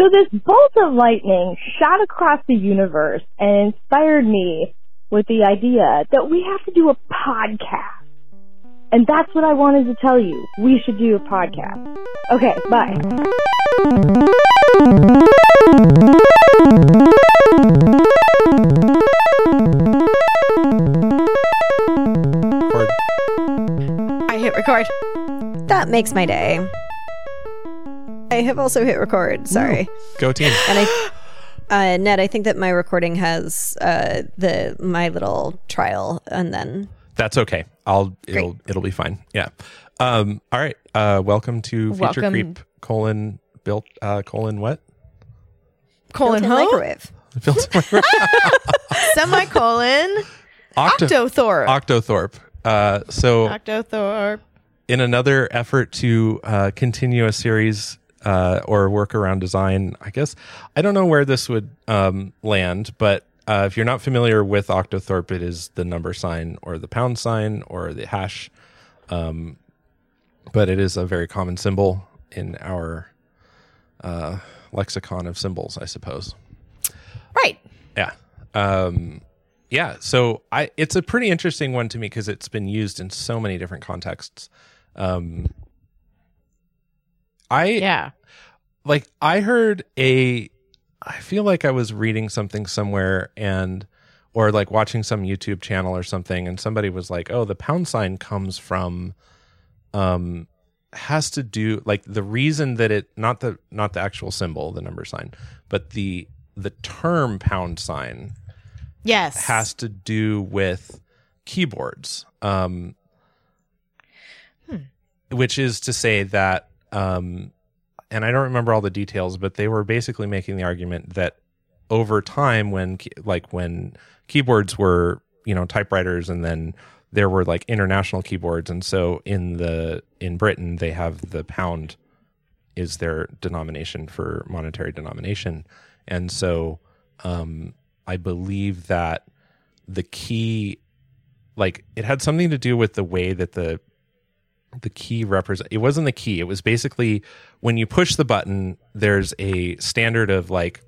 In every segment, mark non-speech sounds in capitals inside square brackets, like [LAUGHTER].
So this bolt of lightning shot across the universe and inspired me with the idea that we have to do a podcast. And that's what I wanted to tell you. We should do a podcast. Okay, bye. Record. I hit record. That makes my day. I have also hit record. Sorry. Go team. And I, [GASPS] uh, Ned, I think that my recording has uh, the my little trial, and then That's okay. I'll it'll it'll be fine. Yeah. Um. All right. Uh. Welcome to Feature Welcome. Creep colon built uh colon what Colon built-in home. microwave. [LAUGHS] built [LAUGHS] Semicolon. Octo Octothorpe. Octothorpe. Uh. So Octothorpe. in another effort to uh, continue a series uh, or work around design, I guess I don't know where this would um, land, but uh, if you're not familiar with Octothorpe, it is the number sign or the pound sign or the hash, um, but it is a very common symbol in our uh, lexicon of symbols, I suppose. Right. Yeah. Um, yeah. So I, it's a pretty interesting one to me because it's been used in so many different contexts. Um, I Yeah. like I heard a I feel like I was reading something somewhere and or like watching some YouTube channel or something and somebody was like, "Oh, the pound sign comes from um has to do like the reason that it not the not the actual symbol, the number sign, but the the term pound sign Yes. has to do with keyboards. Um, Which is to say that, um, and I don't remember all the details, but they were basically making the argument that over time, when like when keyboards were, you know, typewriters, and then there were like international keyboards, and so in the in Britain they have the pound is their denomination for monetary denomination, and so um, I believe that the key, like it had something to do with the way that the the key represent. It wasn't the key. It was basically when you push the button. There's a standard of like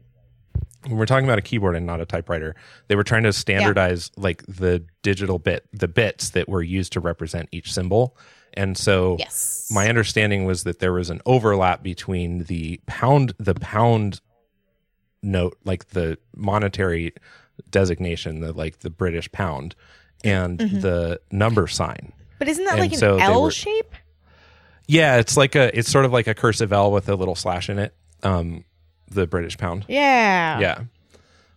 when we're talking about a keyboard and not a typewriter. They were trying to standardize like the digital bit, the bits that were used to represent each symbol, and so Yes. my understanding was that there was an overlap between the pound the pound note like the monetary designation the like the british pound and mm-hmm. the number sign But isn't that And like an so L were- shape? yeah it's like a it's sort of like a cursive l with a little slash in it um the british pound Yeah. yeah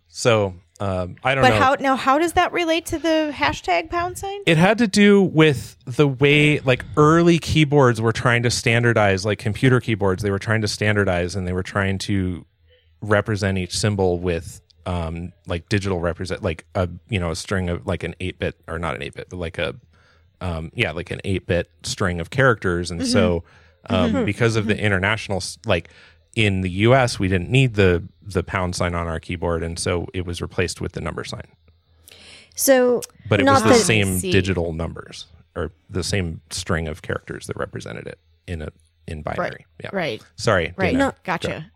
so um i don't But know how now? How does that relate to the hashtag pound sign? It had to do with the way like early keyboards were trying to standardize, like computer keyboards, they were trying to standardize and they were trying to represent each symbol with um like digital represent like a you know a string of like an 8 bit or not an 8 bit but like a um yeah like an 8 bit string of characters and so um because of the international like in the US we didn't need the the pound sign on our keyboard and so it was replaced with the number sign So, but it not was the same digital numbers or the same string of characters that represented it in a in binary. Yeah. Right. Sorry. Right. Dana, Gotcha.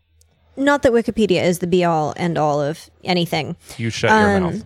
not that Wikipedia is the be all and all of anything. You shut your Um, mouth.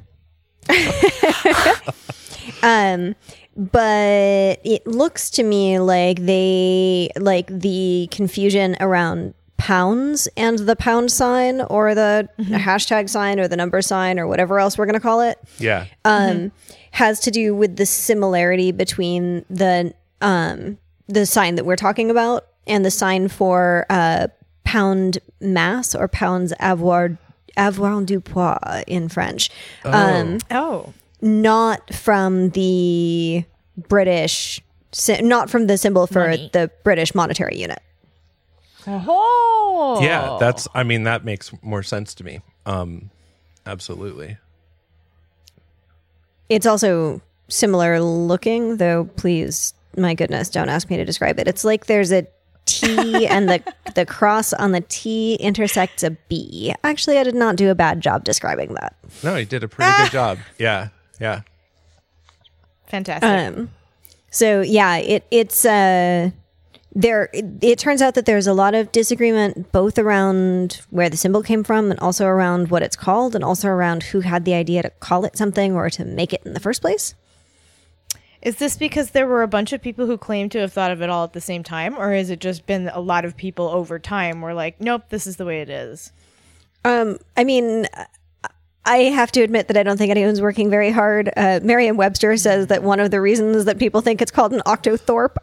[LAUGHS] [LAUGHS] Um, but it looks to me like they like the confusion around pounds and the pound sign or the hashtag sign or the number sign or whatever else we're going to call it Yeah. um, has to do with the similarity between the um, the sign that we're talking about and the sign for uh, pound mass or pounds avoir avoir du poids in French. Um, Oh. Not from the British, not from the symbol for Money. the British monetary unit. Oh. Yeah, that's I mean that makes more sense to me. Um absolutely. It's also similar looking, though. Please, my goodness, don't ask me to describe it. It's like there's a T [LAUGHS] and the the cross on the T intersects a B. Actually, I did not do a bad job describing that. No, you did a pretty good [LAUGHS] job. Yeah. Yeah. Fantastic. Um, so yeah, it it's uh there it, it turns out that there's a lot of disagreement both around where the symbol came from and also around what it's called and also around who had the idea to call it something or to make it in the first place. Is this because there were a bunch of people who claim to have thought of it all at the same time, or has it just been a lot of people over time were like, nope, this is the way it is? Um, I mean, I have to admit that I don't think anyone's working very hard. Uh, Merriam-Webster says that one of the reasons that people think it's called an octothorpe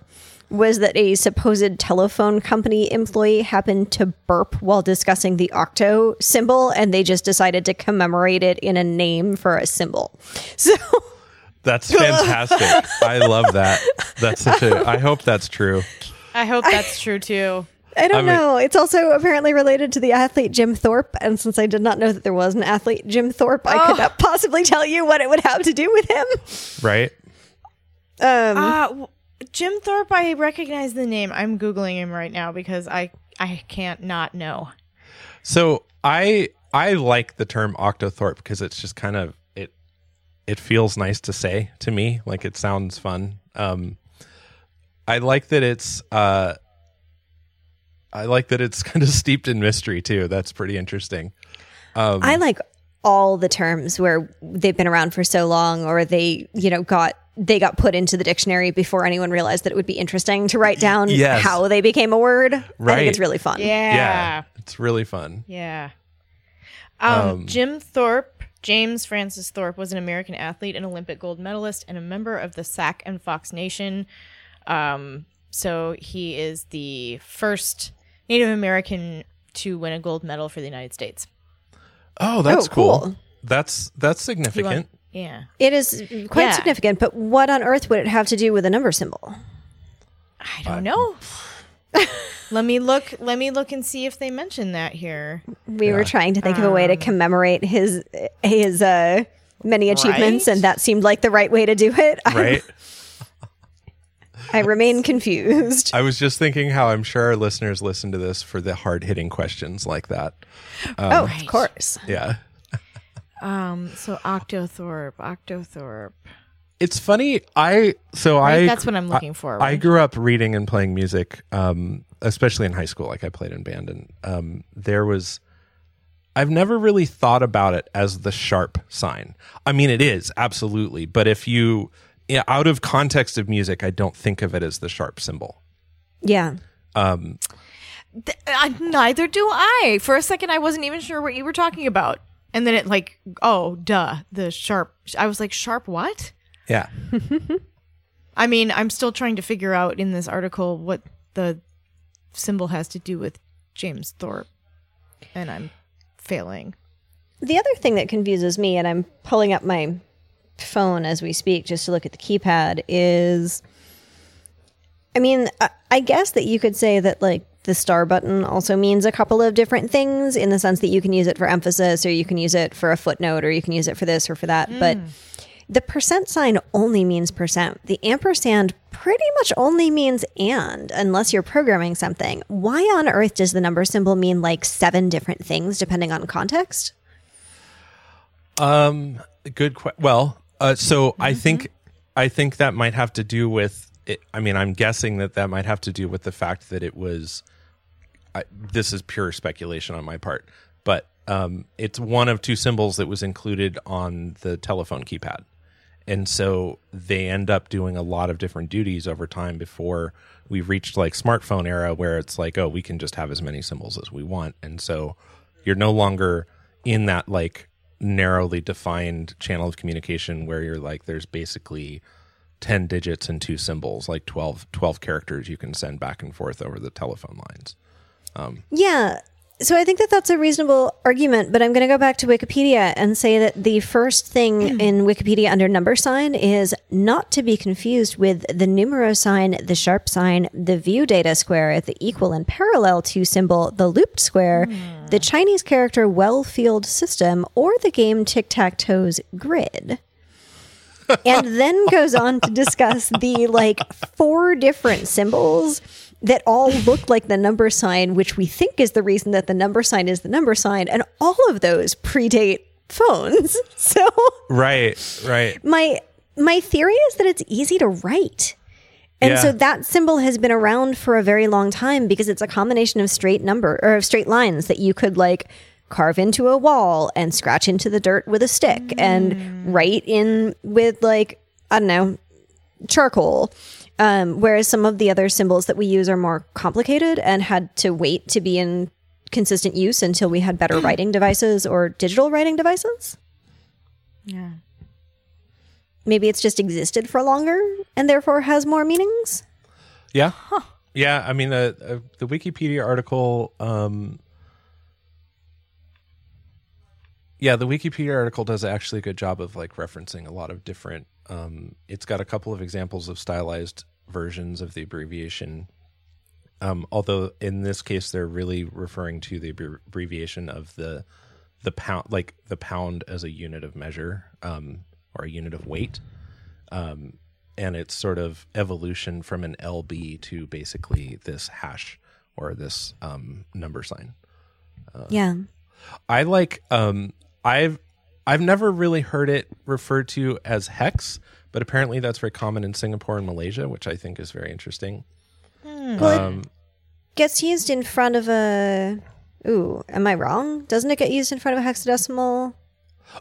was that a supposed telephone company employee happened to burp while discussing the octo symbol, and they just decided to commemorate it in a name for a symbol. [LAUGHS] So. That's [LAUGHS] fantastic. I love that. That's such a. I hope that's true. I hope that's true too. I don't I mean- know. It's also apparently related to the athlete Jim Thorpe, and since I did not know that there was an athlete Jim Thorpe, I could not possibly tell you what it would have to do with him. Right? Um, Uh, Jim Thorpe, I recognize the name. I'm googling him right now because I I can't not know. So I I like the term octothorpe because it's just kind of it it feels nice to say to me. Like it sounds fun. Um I like that it's uh I like that it's [LAUGHS] kind of steeped in mystery too. That's pretty interesting. Um I like all the terms where they've been around for so long, or they, you know, got they got put into the dictionary before anyone realized that it would be interesting to write down Yes. how they became a word. I Right. think it's really fun. Yeah. yeah, it's really fun. Yeah. Um, Um, Jim Thorpe, James Francis Thorpe, was an American athlete and Olympic gold medalist and a member of the Sac and Fox Nation. Um, so he is the first Native American to win a gold medal for the United States. Oh, that's Oh, cool. cool. That's that's He won- significant. yeah. It is quite Yeah. significant, but what on earth would it have to do with a number symbol? I don't know. [LAUGHS] let me look. Let me look and see if they mention that here. We were trying to think of a way to commemorate his his uh, many achievements, Right? and that seemed like the right way to do it. [LAUGHS] Right? I, remain confused. I was just thinking how I'm sure our listeners listen to this for the hard hitting questions like that. oh, Right. of course. Yeah. [LAUGHS] Um. So Octothorpe, Octothorpe. It's funny. I so Right, I that's what I'm looking for, I grew up reading and playing music, um, especially in high school. Like I played in band, and um, there was. I've never really thought about it as the sharp sign. I mean, it is absolutely, but if you yeah, out of context of music, I don't think of it as the sharp symbol. Yeah. Um, Th- uh, neither do I. For a second, I wasn't even sure what you were talking about, and then it like, oh, duh, the sharp. I was like, sharp what? yeah, [LAUGHS] I mean, I'm still trying to figure out in this article what the symbol has to do with James Thorpe, and I'm failing. The other thing that confuses me, and I'm pulling up my phone as we speak just to look at the keypad, is I mean, I, I guess that you could say that like the star button also means a couple of different things in the sense that you can use it for emphasis or you can use it for a footnote or you can use it for this or for that. But the percent sign only means percent. The ampersand pretty much only means and unless you're programming something. Why on earth does the number symbol mean like seven different things depending on context? Um, good. Que- well, uh, so I think I think that might have to do with. It, I mean, I'm guessing that that might have to do with the fact that it was. I, this is pure speculation on my part, but um, it's one of two symbols that was included on the telephone keypad, and so they end up doing a lot of different duties over time before we reached like smartphone era where it's like, oh, we can just have as many symbols as we want, and so you're no longer in that like narrowly defined channel of communication where you're like there's basically 10 digits and two symbols like 12 12 characters you can send back and forth over the telephone lines um, Yeah. So I think that that's a reasonable argument, but I'm going to go back to Wikipedia and say that the first thing hmm. in Wikipedia under number sign is not to be confused with the numero sign, the sharp sign, the view data square, the equal and parallel to symbol, the looped square, hmm. the Chinese character well field system, or the game tic tac toe's grid. and then goes on to discuss the like four different symbols that all look like the number sign, which we think is the reason that the number sign is the number sign, and all of those predate phones. [LAUGHS] So right right my my theory is that it's easy to write. And Yeah. so that symbol has been around for a very long time because it's a combination of straight number or of straight lines that you could like carve into a wall and scratch into the dirt with a stick and mm. write in with like I don't know charcoal. Um, whereas some of the other symbols that we use are more complicated and had to wait to be in consistent use until we had better [CLEARS THROAT] writing devices or digital writing devices. Yeah. Maybe it's just existed for longer and therefore has more meanings. Yeah. Yeah. I mean, the uh, the Wikipedia article. Um, yeah, the Wikipedia article does actually a good job of like referencing a lot of different. Um, it's got a couple of examples of stylized versions of the abbreviation. Um, although in this case, they're really referring to the abbreviation of the the pound, like the pound as a unit of measure um, or a unit of weight um, and it's sort of evolution from an LB to basically this hash or this um, number sign. yeah. I like um, I've I've never really heard it referred to as hex, but apparently that's very common in Singapore and Malaysia, which I think is very interesting. Well, Um, it gets used in front of a. Ooh, am I wrong? Doesn't it get used in front of a hexadecimal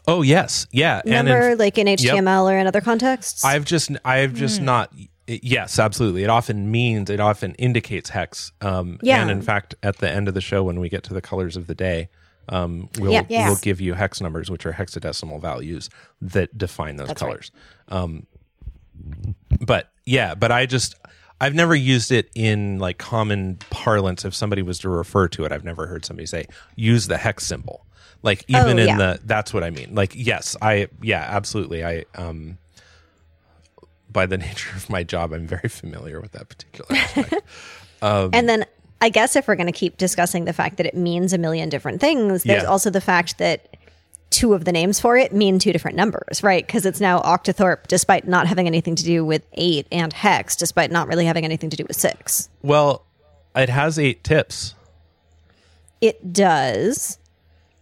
oh yes, yeah, and number, in, like in HTML or in other contexts? I've just I've just not yes, absolutely. It often means it often indicates hex. Um Yeah. and in fact at the end of the show when we get to the colors of the day, um we'll Yeah. Yes. we'll give you hex numbers which are hexadecimal values that define those That's right. colors. Um but yeah, but I just I've never used it in like common parlance if somebody was to refer to it. I've never heard somebody say use the hex symbol. Like even Oh, in yeah. the that's what I mean. Like yes, I yeah, absolutely. I um by the [LAUGHS] nature of my job, I'm very familiar with that particular aspect. [LAUGHS] and then I guess if we're going to keep discussing the fact that it means a million different things, there's Yeah. also the fact that two of the names for it mean two different numbers, right? Because it's now Octothorpe, despite not having anything to do with eight, and Hex, despite not really having anything to do with six. well, it has eight tips. It does.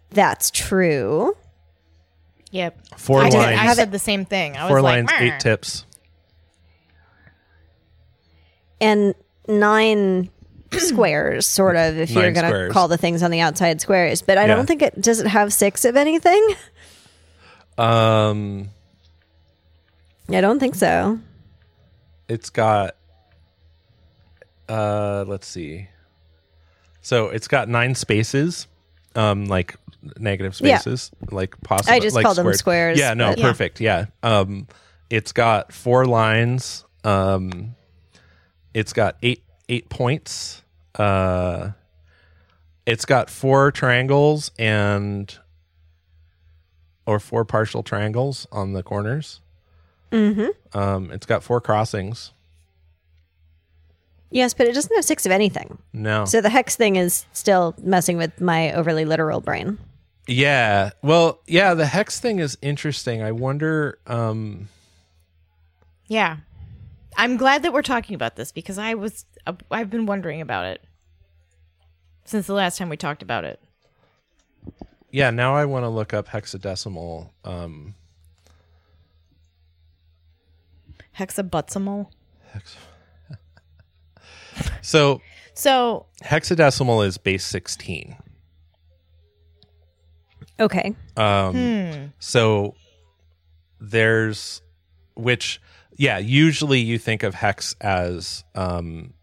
That's true. Yep. Four I, did- lines. I said the same thing. I Four was like, lines, "Meh." eight tips. and nine squares, sort of, if you're going to call the things on the outside squares. But I Yeah. don't think it does. It have six of anything? Um I don't think so. it's got uh let's see so it's got nine spaces um like negative Yeah. spaces like possible I just like called them squares, yeah no but- Yeah. perfect yeah um it's got four lines um it's got eight eight points uh it's got four triangles and or four partial triangles on the corners Mm-hmm. um it's got four crossings Yes, but it doesn't have six of anything. no So the hex thing is still messing with my overly literal brain. Yeah. Well, yeah, the hex thing is interesting. I wonder um Yeah. I'm glad that we're talking about this because I was I've been wondering about it since the last time we talked about it. yeah, now I want to look up hexadecimal um Hexabutzimal. hex [LAUGHS] So, So, hexadecimal is base 16. Okay. Um hmm. so there's which yeah, usually you think of hex as um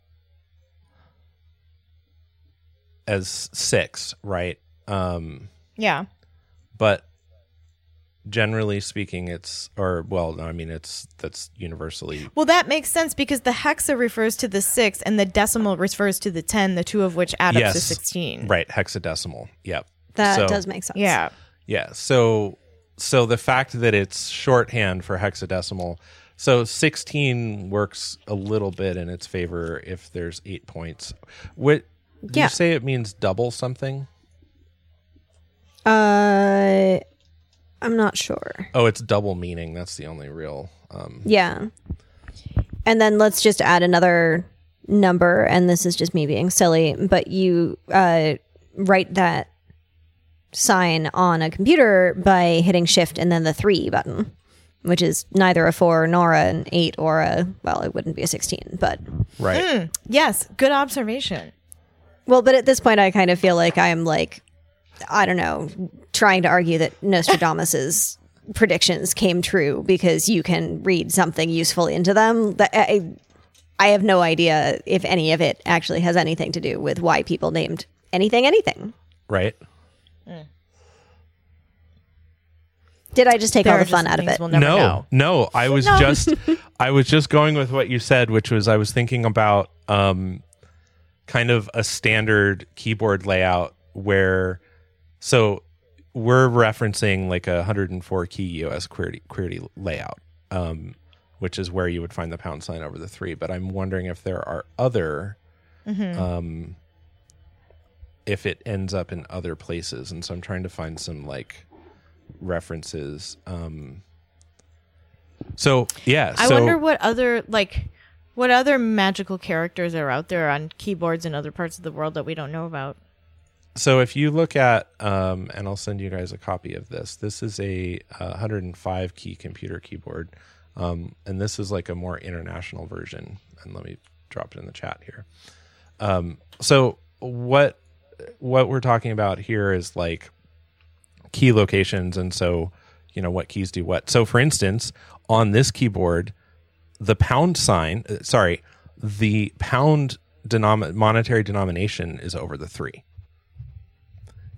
as 6, right? Um Yeah. but generally speaking it's or well no, i mean it's that's universally Well, that makes sense because the hexa refers to the six and the decimal refers to the 10, the two of which add up to 16. right hexadecimal yep That So- does make sense. Yeah. yeah so so the fact that it's shorthand for hexadecimal so 16 works a little bit in its favor if there's eight points what do Yeah. you say it means double something Uh, I'm not sure. oh it's double meaning that's the only real um Yeah. And then let's just add another number, and this is just me being silly, but you uh, write that sign on a computer by hitting shift and then the three button, which is neither a four nor an eight or a well, it wouldn't be a sixteen, but Right. Yes, good observation. Well, but at this point, I kind of feel like I'm like, I don't know, trying to argue that Nostradamus's [LAUGHS] predictions came true because you can read something useful into them. That I, I have no idea if any of it actually has anything to do with why people named anything anything. Right. Did I just take There all the fun out of it? We'll no, know. no. I was [LAUGHS] No. just, I was just going with what you said, which was I was thinking about um, kind of a standard keyboard layout where, so we're referencing like a 104 key US QWERTY QWERTY layout, um, which is where you would find the pound sign over the three. But I'm wondering if there are other, um, if it ends up in other places, and so I'm trying to find some like references. Um, so yeah, I so wonder what other like what other magical characters are out there on keyboards in other parts of the world that we don't know about. so if you look at, um, and I'll send you guys a copy of this. This is a uh, 105 key computer keyboard, um, and this is like a more international version. And let me drop it in the chat here. Um, so what what we're talking about here is like key locations and so you know what keys do what so for instance on this keyboard the pound sign uh, sorry the pound denom- monetary denomination is over the three.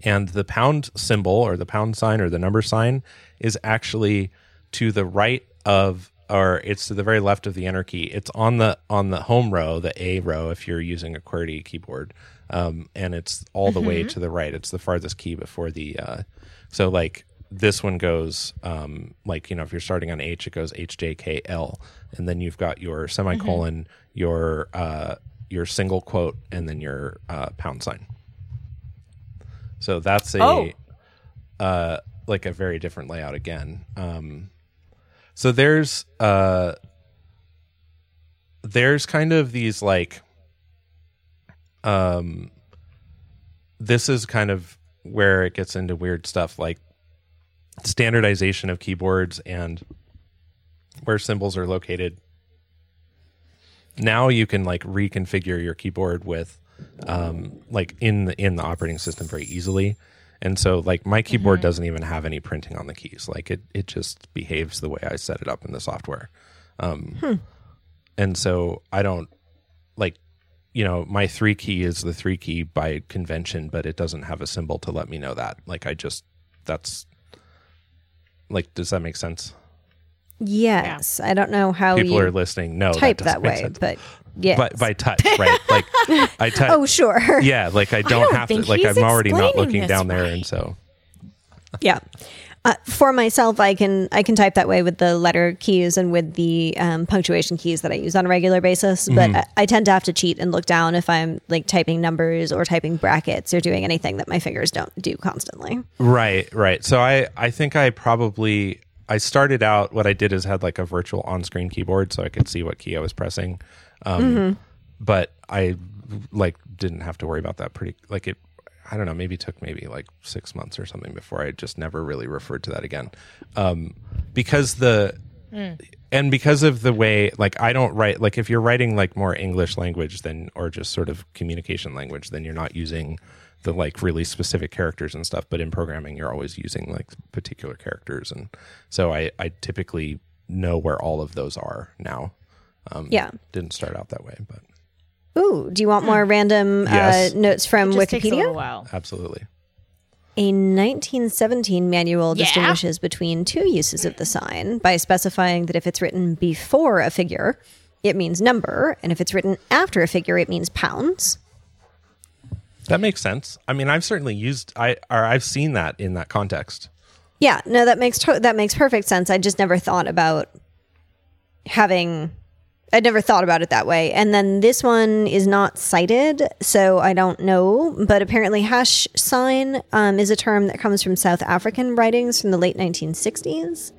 And the pound symbol or the pound sign or the number sign is actually to the right of or it's to the very left of the enter key it's on the on the home row the a row if you're using a QWERTY keyboard um, and it's all the way to the right. It's the farthest key before the uh, so like this one goes um, like you know if you're starting on h it goes h j k l and then you've got your semicolon your uh, your single quote and then your uh, pound sign so that's a Oh. uh, like a very different layout again. Um, so there's uh, there's kind of these like um, this is kind of where it gets into weird stuff like standardization of keyboards and where symbols are located. Now you can like reconfigure your keyboard with um, like in the in the operating system very easily. And so like my keyboard doesn't even have any printing on the keys. Like it it just behaves the way I set it up in the software. Um, And so I don't like you know my three key is the three key by convention, but it doesn't have a symbol to let me know that. Like I just that's like does that make sense? Yes, I don't know how People you are listening. No, type that, that, way, sense. but yeah, by by touch, right? Like [LAUGHS] I touch. oh, sure. yeah, like I don't, don't have to. Like I'm already not looking this down there, and so yeah. Uh, for myself, I can I can type that way with the letter keys and with the um, punctuation keys that I use on a regular basis. But I, I tend to have to cheat and look down if I'm like typing numbers or typing brackets or doing anything that my fingers don't do constantly. right, right. So I I think I probably I started out. What I did is had like a virtual on-screen keyboard, so I could see what key I was pressing. Um, But I like didn't have to worry about that. Pretty like it. I don't know. Maybe took maybe like six months or something before I just never really referred to that again, um, because the and because of the way like i don't write like if you're writing like more english language than, or just sort of communication language then you're not using the like really specific characters and stuff but in programming you're always using like particular characters and so i i typically know where all of those are now um Yeah. didn't start out that way but Ooh, do you want more random Yes. uh, notes from Just takes a Wikipedia? little while. absolutely A 1917 manual Yeah? distinguishes between two uses of the sign by specifying that if it's written before a figure, it means number, and if it's written after a figure, it means pounds. that makes sense i mean i've certainly used i or i've seen that in that context Yeah, no, that makes to- that makes perfect sense. I just never thought about having. I'd never thought about it that way. And then this one is not cited, so I don't know. But apparently, hash sign um, is a term that comes from South African writings from the late 1960s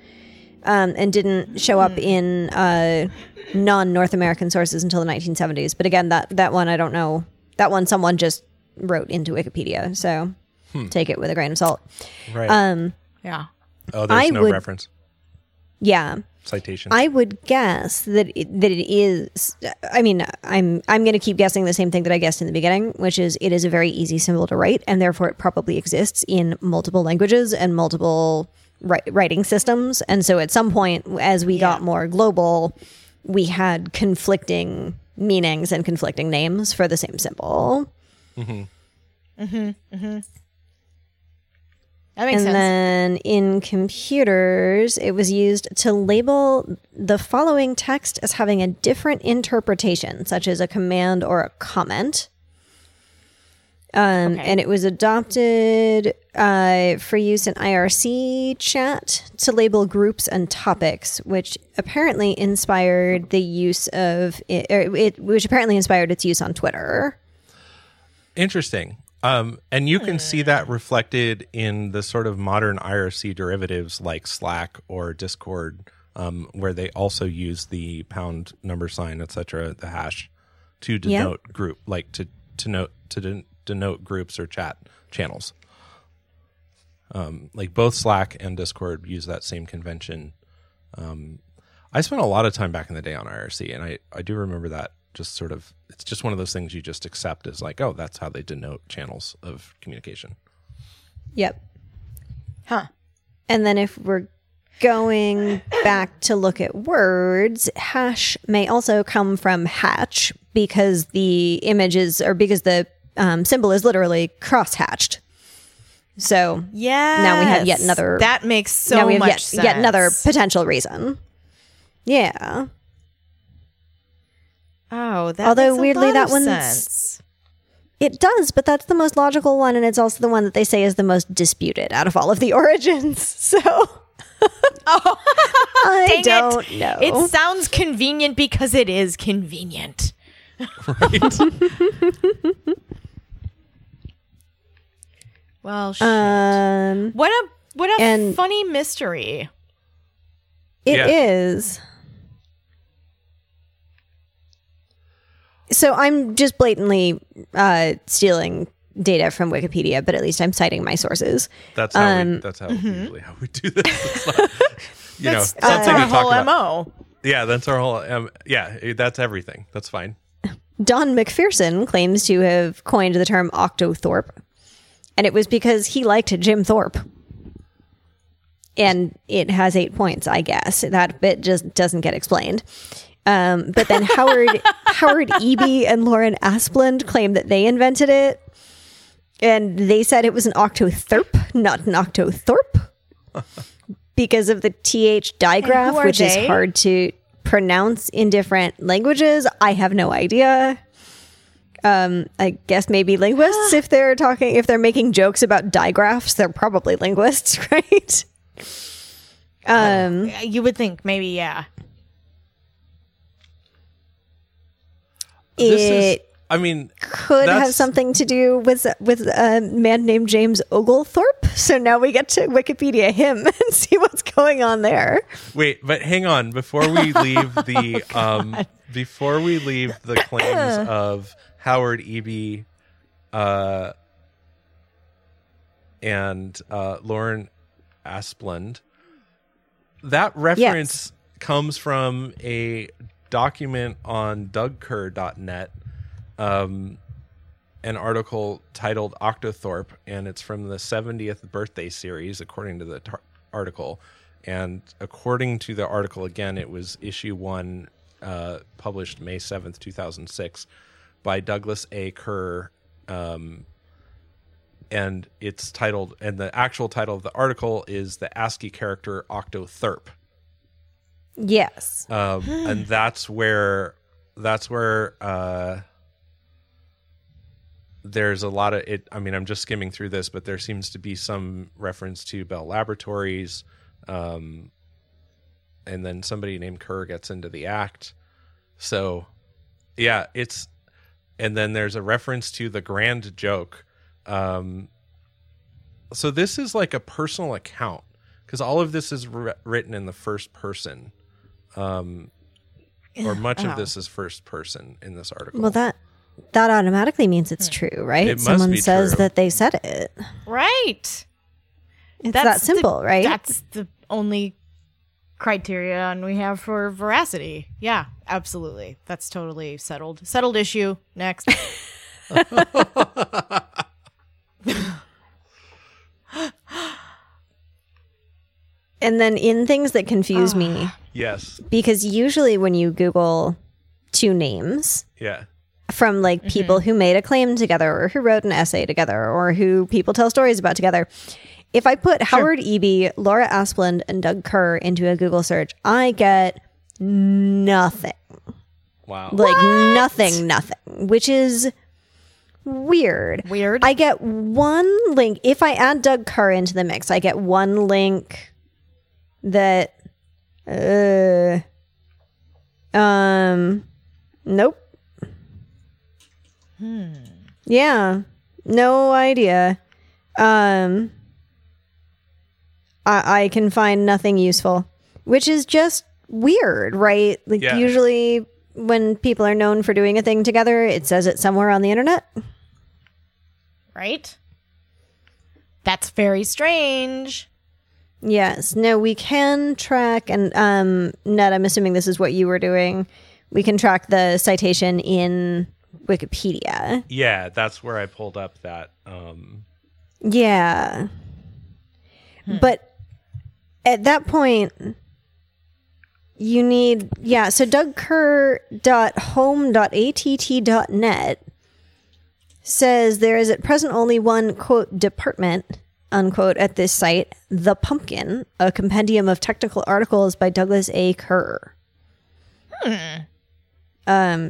um, and didn't show up in uh, non North American sources until the 1970s. But again, that, that one, I don't know. That one, someone just wrote into Wikipedia. So take it with a grain of salt. right Um, Yeah. oh there's I no would- reference Yeah. Yeah. Citation. I would guess that it, that it is. I mean, I'm I'm going to keep guessing the same thing that I guessed in the beginning, which is it is a very easy symbol to write, and therefore it probably exists in multiple languages and multiple wri- writing systems. And so, at some point, as we got more global, we had conflicting meanings and conflicting names for the same symbol. Mm-hmm. Mm-hmm. Mm-hmm. That makes and sense. then in computers, it was used to label the following text as having a different interpretation, such as a command or a comment. Um, Okay. And it was adopted uh, for use in IRC chat to label groups and topics, which apparently inspired the use of it, or it which apparently inspired its use on Twitter. Interesting. Um, and you can see that reflected in the sort of modern IRC derivatives like Slack or Discord, um, where they also use the pound number sign, etc., the hash, to denote group, like to to note to den- denote groups or chat channels. Um, like both Slack and Discord use that same convention. Um, I spent a lot of time back in the day on IRC, and I I do remember that just sort of it's just one of those things you just accept as like oh that's how they denote channels of communication Yep. Huh. And then if we're going back to look at words, hash may also come from hatch because the images or because the um, symbol is literally cross hatched. So Yeah. Now we have yet another- That makes so now we have much yet, sense. yet another potential reason. Yeah. Oh, that Although makes a weirdly lot that of one's- sense. It does, but that's the most logical one, and it's also the one that they say is the most disputed out of all of the [LAUGHS] origins. So [LAUGHS] Oh, I dang don't it. know. It sounds convenient because it is convenient. right [LAUGHS] Well, shit. um, what a what a and- funny mystery. It Yeah. is. So I'm just blatantly uh, stealing data from Wikipedia, but at least I'm citing my sources. that's how we, Um, that's how usually how we do this [LAUGHS] it's not, you know That's, that's our to talk whole about mo. yeah that's our whole um, yeah that's everything that's fine Don McPherson claims to have coined the term octothorpe, and it was because he liked Jim Thorpe. And it has eight points, I guess. That bit just doesn't get explained. Um, but then Howard [LAUGHS] Howard Eby and Lauren Asplund claim that they invented it, and they said it was an octotherp, not an octothorpe, because of the th digraph, which is hard to pronounce in different languages. I have no idea. Um, I guess maybe linguists if they're talking if they're making jokes about digraphs, they're probably linguists, [LAUGHS] right? Um, You would think maybe, yeah. This is i mean could have something to do with with a man named James Oglethorpe. So now we get to Wikipedia him [LAUGHS] and see what's going on there. wait but hang on before we [LAUGHS] leave the Oh, um before we leave the claims [COUGHS] of howard eb uh and uh lauren asplund that reference comes from a document on dougkerr.net um an article titled octothorpe and it's from the 70th birthday series according to the article. And according to the article again it was issue 1 uh, published may 7th 2006 by douglas a. Kerr um, and it's titled and the actual title of the article is the ascii character octotherp Yes. um, and that's where that's where uh, there's a lot of it. I mean, I'm just skimming through this, but there seems to be some reference to Bell Laboratories, um, and then somebody named Kerr gets into the act. So, yeah, it's and then there's a reference to the grand joke. Um, so this is like a personal account because all of this is wr- written in the first person um, or much Oh. of this is first person in this article. Well, that that automatically means it's true, right? It must Someone be says true. that they said it. Right. It's That's that simple, the- right? That's the only criterion we have for veracity. Yeah, absolutely. That's totally settled. Settled issue. Next. [LAUGHS] [LAUGHS] And then in things that confuse me, Yes. because usually when you Google two names Yeah. from like mm-hmm. people who made a claim together or who wrote an essay together or who people tell stories about together, if I put Howard Eby, Laura Asplund, and Doug Kerr into a Google search, I get nothing. Wow. Like nothing, nothing, which is weird. Weird. I get one link. If I add Doug Kerr into the mix, I get one link that, uh, um, nope. Hmm. Yeah, no idea. Um, I, I can find nothing useful, which is just weird, right? Like Yeah. usually when people are known for doing a thing together, it says it somewhere on the internet. right? That's very strange. Yes. No, we can track and um Ned, I'm assuming this is what you were doing. We can track the citation in Wikipedia. Yeah, that's where I pulled up that. Um, Yeah. But at that point you need yeah, so dougkerr.home.att.net says there is at present only one quote department unquote at this site, The Pumpkin, a compendium of technical articles by Douglas A. Kerr. Um,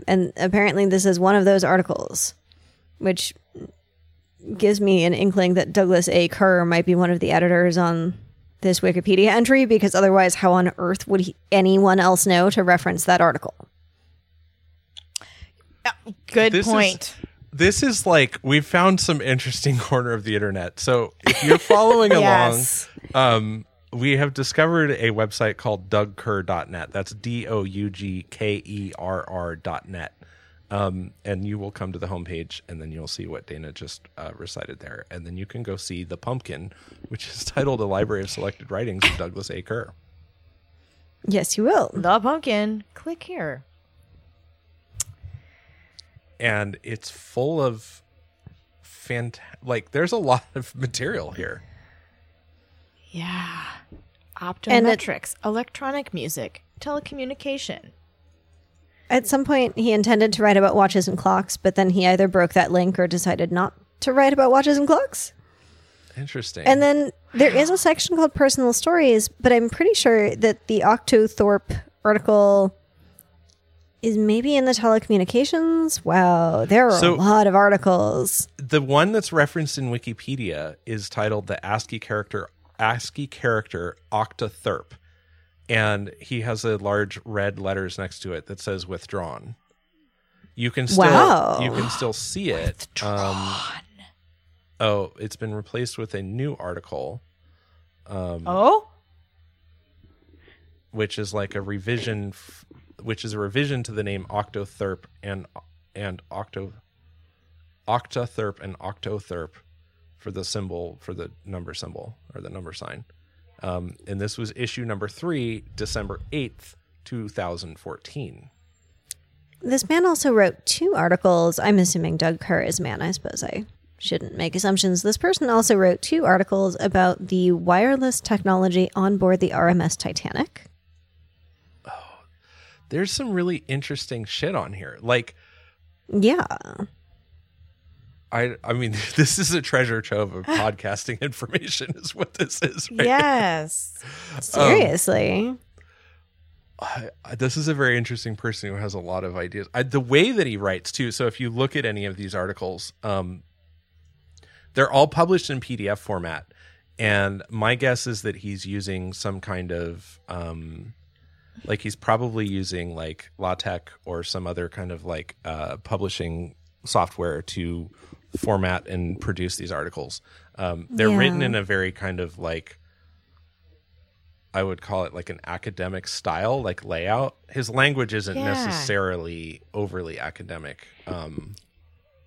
and apparently this is one of those articles, which gives me an inkling that Douglas A. Kerr might be one of the editors on this Wikipedia entry, because otherwise, how on earth would he, anyone else know to reference that article? Good This is- point. This is like we've found some interesting [LAUGHS] corner of the internet. So if you're following [LAUGHS] Yes. along, um, we have discovered a website called dougkerr.net. That's D O U G K E R R dot net. Um, and you will come to the homepage and then you'll see what Dana just uh, recited there. And then you can go see The Pumpkin, which is [LAUGHS] titled A Library of Selected Writings of Douglas A. Kerr. Yes, you will. The pumpkin. Click here. And it's full of fant like there's a lot of [LAUGHS] material here. Yeah. And it- Optometrics, electronic music, telecommunication. At some point, he intended to write about watches and clocks, but then he either broke that link or decided not to write about watches and clocks. Interesting. And then there is a section called personal stories, but I'm pretty sure that the Octothorpe article is maybe in the telecommunications. Wow, there are So- a lot of articles. the one that's referenced in Wikipedia is titled the ASCII character ASCII character octotherp, and he has a large red letters next to it that says withdrawn. You can still Wow. you can still see it. Um, oh, it's been replaced with a new article, um, Oh? which is like a revision, f- which is a revision to the name octotherp and and octo octotherp and octotherp for the symbol for the number symbol or the number sign. Um, and this was issue number three, December eighth, two thousand fourteen. This man also wrote two articles. I'm assuming Doug Kerr is man. I suppose I shouldn't make assumptions. This person also wrote two articles about the wireless technology on board the RMS Titanic. There's some really interesting shit on here. Like Yeah. I, I mean, [LAUGHS] this is a treasure trove of [LAUGHS] podcasting information, is what this is. Right? Yes. [LAUGHS] Seriously. I, I- this is a very interesting person who has a lot of ideas. I, the way that he writes too. So if you look at any of these articles, um, they're all published in PDF format, and my guess is that he's using some kind of um, like he's probably using like LaTeX or some other kind of like uh, publishing software to format and produce these articles. Um, they're Yeah. written in a very kind of like I would call it like an academic style, like layout. His language isn't Yeah. necessarily overly academic. Um,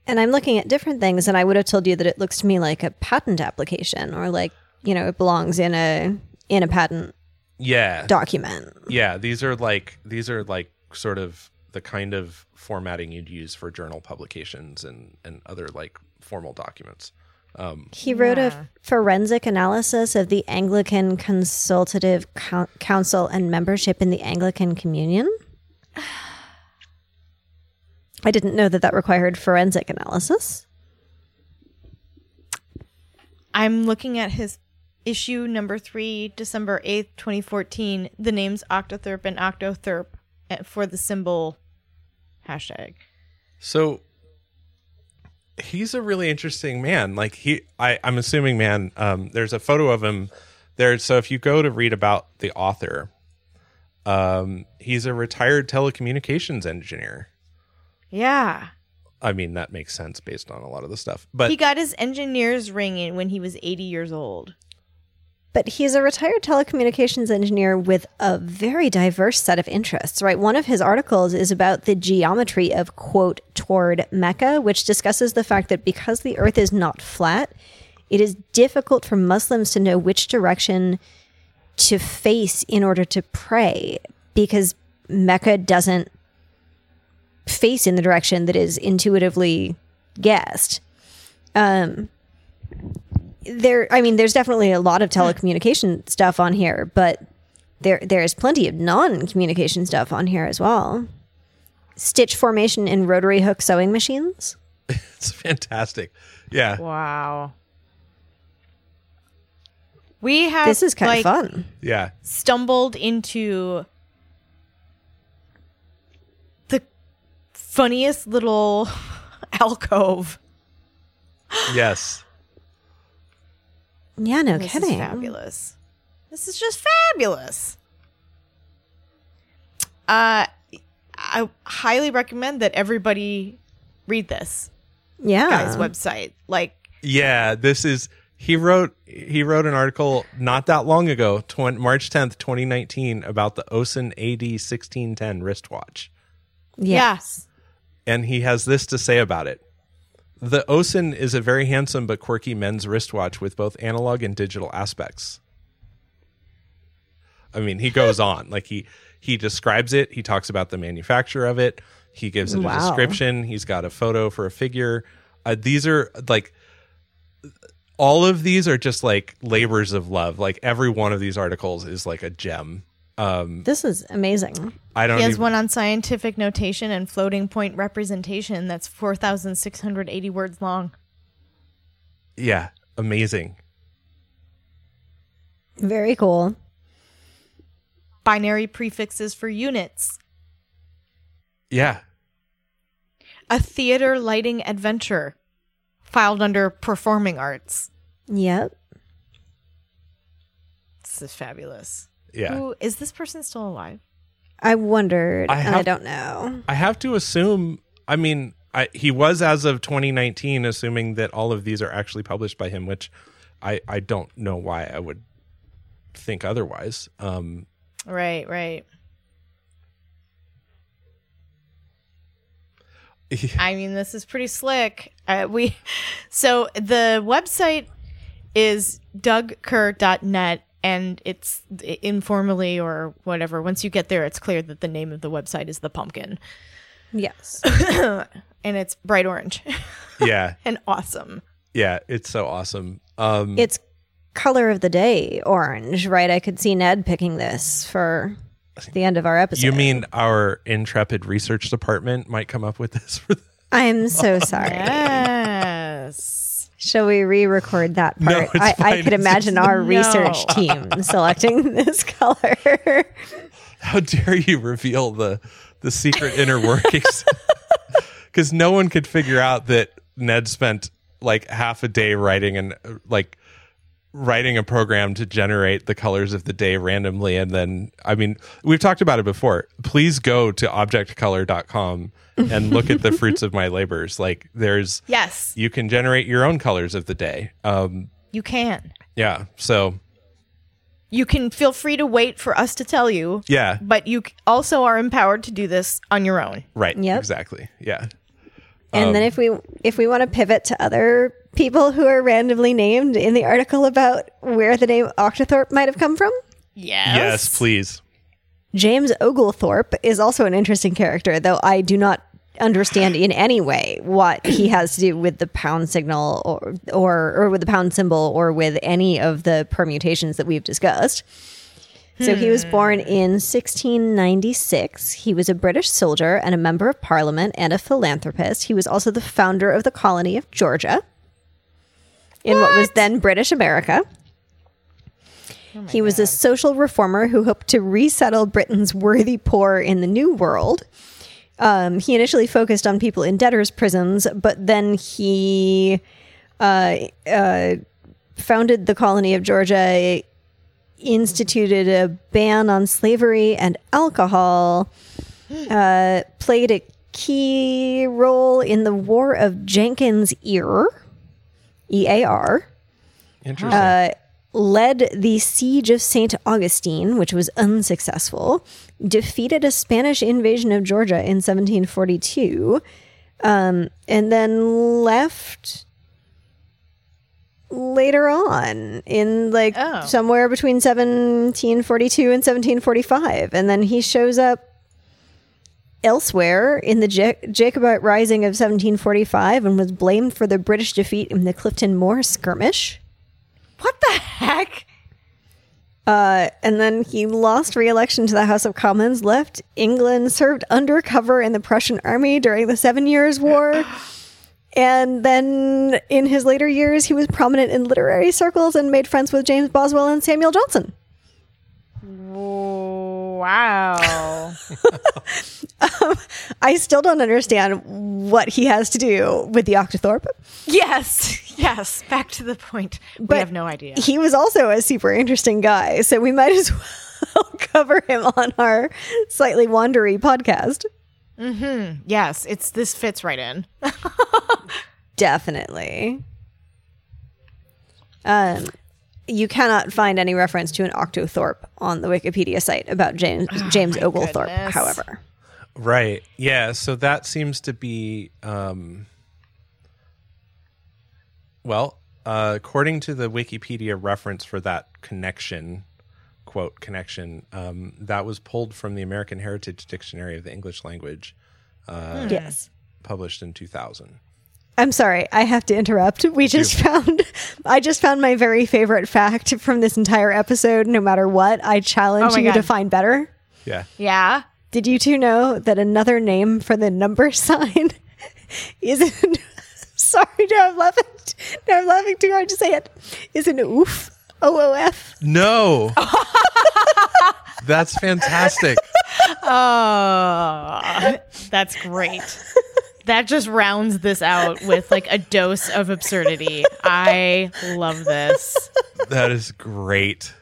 And I'm looking at different things, and I would have told you that it looks to me like a patent application, or like you know, it belongs in a in a patent yeah document. yeah these are like these are like sort of the kind of formatting you'd use for journal publications and and other like formal documents um He wrote Yeah. a forensic analysis of the Anglican Consultative Coun- Council and membership in the Anglican Communion. [SIGHS] I didn't know that that required forensic analysis. I'm looking at his issue number three, December 8th, 2014. The names Octotherp and Octotherp eh, for the symbol hashtag. so he's a really interesting man like he i i'm assuming man um there's a photo of him there so if you go to read about the author um he's a retired telecommunications engineer Yeah. i mean that makes sense based on a lot of the stuff but he got his engineer's ring in when he was 80 years old. But he's a retired telecommunications engineer with a very diverse set of interests, right? One of his articles is about the geometry of, quote, toward Mecca, which discusses the fact that because the earth is not flat, it is difficult for Muslims to know which direction to face in order to pray because Mecca doesn't face in the direction that is intuitively guessed. Um, there i mean there's definitely a lot of telecommunication stuff on here but there there's plenty of non-communication stuff on here as well. Stitch formation in rotary hook sewing machines. [LAUGHS] It's fantastic. Yeah. Wow. We have this is kind like, of fun. Yeah. stumbled into the funniest little [LAUGHS] alcove. yes yeah no this kidding is fabulous. This is just fabulous. Uh I highly recommend that everybody read this yeah guy's website. Like Yeah, this is he wrote he wrote an article not that long ago, tw- March 10th, 2019 about the Osen AD 1610 wristwatch. yes. And he has this to say about it. The Osen is a very handsome but quirky men's wristwatch with both analog and digital aspects. I mean, he goes [LAUGHS] on. Like he he describes it, he talks about the manufacture of it, he gives it a description, he's got a photo for a figure. Uh, these are like all of these are just like labors of love. Like every one of these articles is like a gem. Um this is amazing I don't He has even, one on scientific notation and floating point representation that's 4,680 words long. yeah, amazing. very cool Binary prefixes for units. Yeah. A theater lighting adventure filed under performing arts. yep This is fabulous. Yeah. Who is this person still alive? i wondered I and i don't know I have to assume. I mean, I, he was as of 2019, assuming that all of these are actually published by him, which I I don't know why I would think otherwise. Um, Right, right. [LAUGHS] I mean, this is pretty slick. Uh, we [LAUGHS] so the website is dougkerr.net and it's informally or whatever. Once you get there, it's clear that the name of the website is the pumpkin, yes [LAUGHS] and it's bright orange [LAUGHS] yeah, and awesome. yeah, it's so awesome. Um, it's color of the day orange right i could see ned picking this for the end of our episode you mean our intrepid research department might come up with this? For the- i'm so [LAUGHS] sorry Yes. Shall we re-record that No, part? it's I, I could imagine just- our No. research team [LAUGHS] selecting this color. How dare you reveal the the secret inner workings? [LAUGHS] Because no one could figure out that Ned spent like half a day writing and uh, like writing a program to generate the colors of the day randomly. And then i mean we've talked about it before. Please go to objectcolor.com and look at the [LAUGHS] fruits of my labors. Like there's Yes, you can generate your own colors of the day. Um you can. yeah. So You can feel free to wait for us to tell you, yeah. but you also are empowered to do this on your own. right. Yep. exactly. Yeah and Um, then if we if we want to pivot to other people who are randomly named in the article about where the name Octothorpe might have come from, Yes. Yes, please. James Oglethorpe is also an interesting character, though I do not understand in any way what he has to do with the pound signal or or or with the pound symbol or with any of the permutations that we've discussed. So he was born in 1696. He was a British soldier and a member of parliament and a philanthropist. He was also the founder of the colony of Georgia in what, was then British America. he was a social reformer who hoped to resettle Britain's worthy poor in the New World. Um, he initially focused on people in debtors' prisons, but then he uh, uh, founded the colony of Georgia, instituted a ban on slavery and alcohol, uh, played a key role in the War of Jenkins' Ear, E A R Interesting. Uh, led the siege of St. Augustine, which was unsuccessful, defeated a Spanish invasion of Georgia in 1742, um, and then left later on in like Oh. somewhere between 1742 and 1745. And then he shows up elsewhere in the Ja- Jacobite Rising of 1745 and was blamed for the British defeat in the Clifton Moor skirmish. What the heck? Uh, and then he lost re-election to the House of Commons, left England, served undercover in the Prussian army during the Seven Years' War. [LAUGHS] And then in his later years, he was prominent in literary circles and made friends with James Boswell and Samuel Johnson. Wow. [LAUGHS] Um, I still don't understand what he has to do with the Octothorpe. yes. Yes. Back to the point. we have no idea. He was also a super interesting guy, so we might as [LAUGHS] well cover him on our slightly wandery podcast. Yes. It's this fits right in. [LAUGHS] Definitely. Um, you cannot find any reference to an Octothorpe on the Wikipedia site about James James Oglethorpe. goodness. However, Right. Yeah. So that seems to be, um, well, uh, according to the Wikipedia reference for that connection, quote, connection, um, that was pulled from the American Heritage Dictionary of the English Language, yes. published in 2000. I'm sorry, I have to interrupt. We just found [LAUGHS] I just found my very favorite fact from this entire episode. No matter what, I challenge Oh my you to find better. Yeah. Yeah. Did you two know that another name for the number [LAUGHS] sign is an [LAUGHS] sorry, no, I'm laughing. No, I'm laughing too hard to say it. Is an oof. O O F. No. [LAUGHS] That's fantastic. Oh, that's great. That just rounds this out with like a dose of absurdity. I love this. That is great.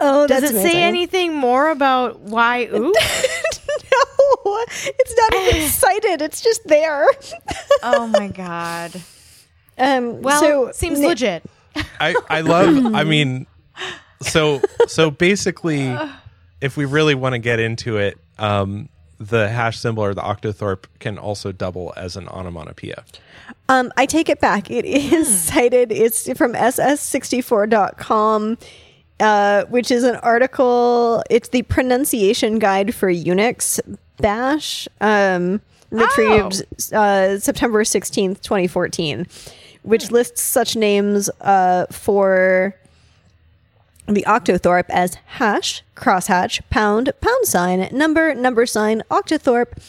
Oh, Does it amazing. say anything more about why? Ooh. [LAUGHS] no, it's not even cited. It's just there. Oh my god. Um, Well, so seems Ni- legit. I, I love [LAUGHS] I mean so so basically if we really want to get into it um the hash symbol or the octothorpe can also double as an onomatopoeia. Um, I take it back. It is cited. It's from ss64.com, uh, which is an article. It's the pronunciation guide for Unix Bash, um, retrieved uh, September 16th, 2014, which lists such names uh, for the octothorpe as hash, crosshatch, pound, pound sign, number, number sign, octothorpe,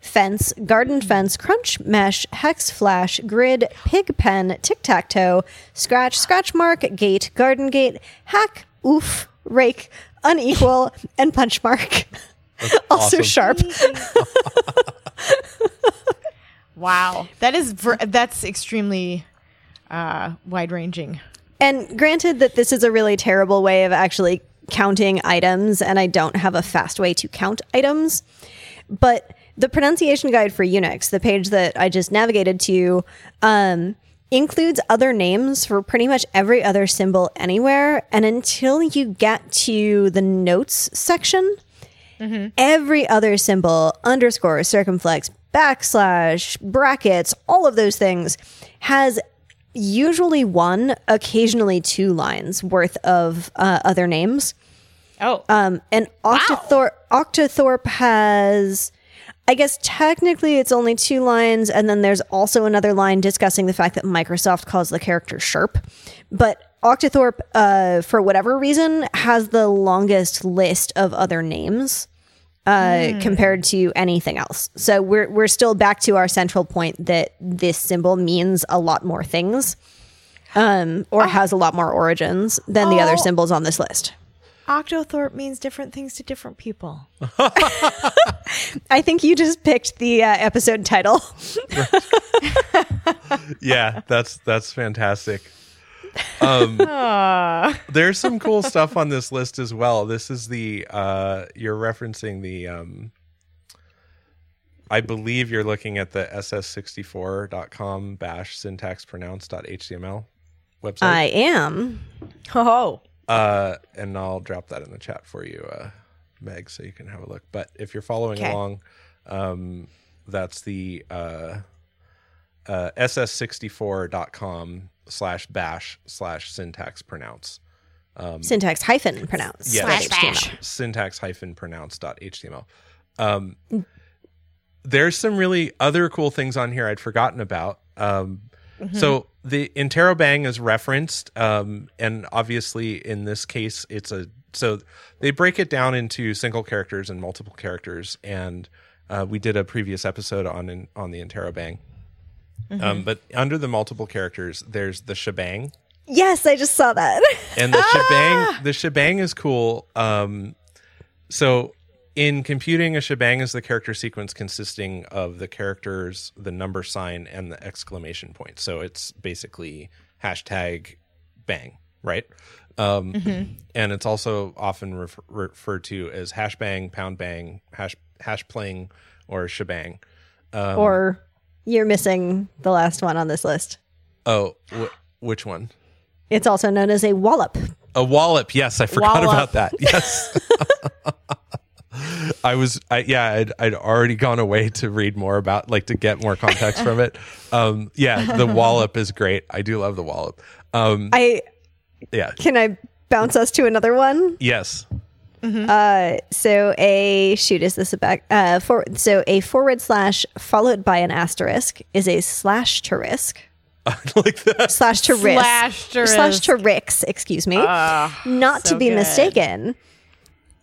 fence, garden fence, crunch mesh, hex flash, grid, pig pen, tic tac toe, scratch, scratch mark, gate, garden gate, hack, oof, rake, unequal, and punch mark. [LAUGHS] also awesome. sharp. [LAUGHS] [LAUGHS] Wow. That is ver- that's extremely uh, wide ranging. And granted that this is a really terrible way of actually counting items, and I don't have a fast way to count items, but the pronunciation guide for Unix, the page that I just navigated to, um, includes other names for pretty much every other symbol anywhere. And until you get to the notes section, every other symbol, underscore, circumflex, backslash, brackets, all of those things has usually one, occasionally two lines worth of uh, other names. Oh, Um, and Octothorpe, Octothorpe has, I guess technically it's only two lines, and then there's also another line discussing the fact that Microsoft calls the character Sherp. But Octothorpe, uh, for whatever reason, has the longest list of other names uh, compared to anything else. So we're we're still back to our central point that this symbol means a lot more things, um, or has a lot more origins than the other Oh. symbols on this list. Octothorpe means different things to different people. [LAUGHS] [LAUGHS] I think you just picked the uh, episode title. [LAUGHS] yeah, that's that's fantastic. Um, [LAUGHS] there's some cool stuff on this list as well. This is the uh, you're referencing the. Um, I believe you're looking at the ss64.com bash syntax pronounce.html website. I am. Oh, Uh, and I'll drop that in the chat for you, uh, Meg, so you can have a look. But if you're following Okay. along, um, that's the uh, uh, ss64.com slash bash slash syntax pronounce. Um, Syntax hyphen pronounce. Yes. dot HTML. syntax hyphen pronounce.html. Um, there's some really other cool things on here I'd forgotten about. Um, So the interrobang is referenced, um, and obviously in this case, it's a so they break it down into single characters and multiple characters, and uh, we did a previous episode on in, on the interrobang. Um, but under the multiple characters, there's the shebang, Yes, I just saw that. [LAUGHS] and the shebang the shebang is cool. Um so in computing a shebang is the character sequence consisting of the characters the number sign and the exclamation point. So it's basically hashtag bang right? Um and it's also often ref- referred to as hash bang pound bang hash hash pling or shebang. Um, or you're missing the last one on this list. oh wh- which one It's also known as a wallop. A wallop. Yes, I forgot Wallop. about that. [LAUGHS] Yes. [LAUGHS] I was, I, yeah, I'd, I'd already gone away to read more about, like, to get more context from it. [LAUGHS] Um, yeah, the wallop is great. I do love the wallop. Um, I yeah, can I bounce us to another one? yes. Mm-hmm. Uh, so a shoot is this a back uh for so a forward slash followed by an asterisk is a slash to risk [LAUGHS] I like that. slash to risk Slash to slash to ricks excuse me ah, not to be good. mistaken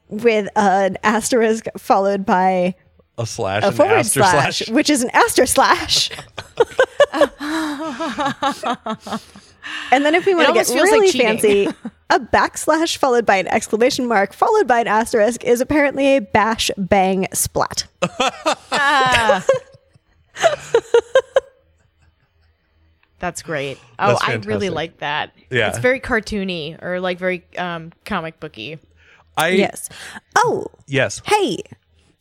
with an asterisk followed by A slash, a and forward aster slash, slash. which is an aster slash. [LAUGHS] [LAUGHS] and then if we want to get almost feels like really cheating. fancy, [LAUGHS] a backslash followed by an exclamation mark followed by an asterisk is apparently a bash bang splat. [LAUGHS] that's great. Oh, That's I really like that. Yeah. it's very cartoony or like very um, comic booky. I, Yes. Oh, yes. hey.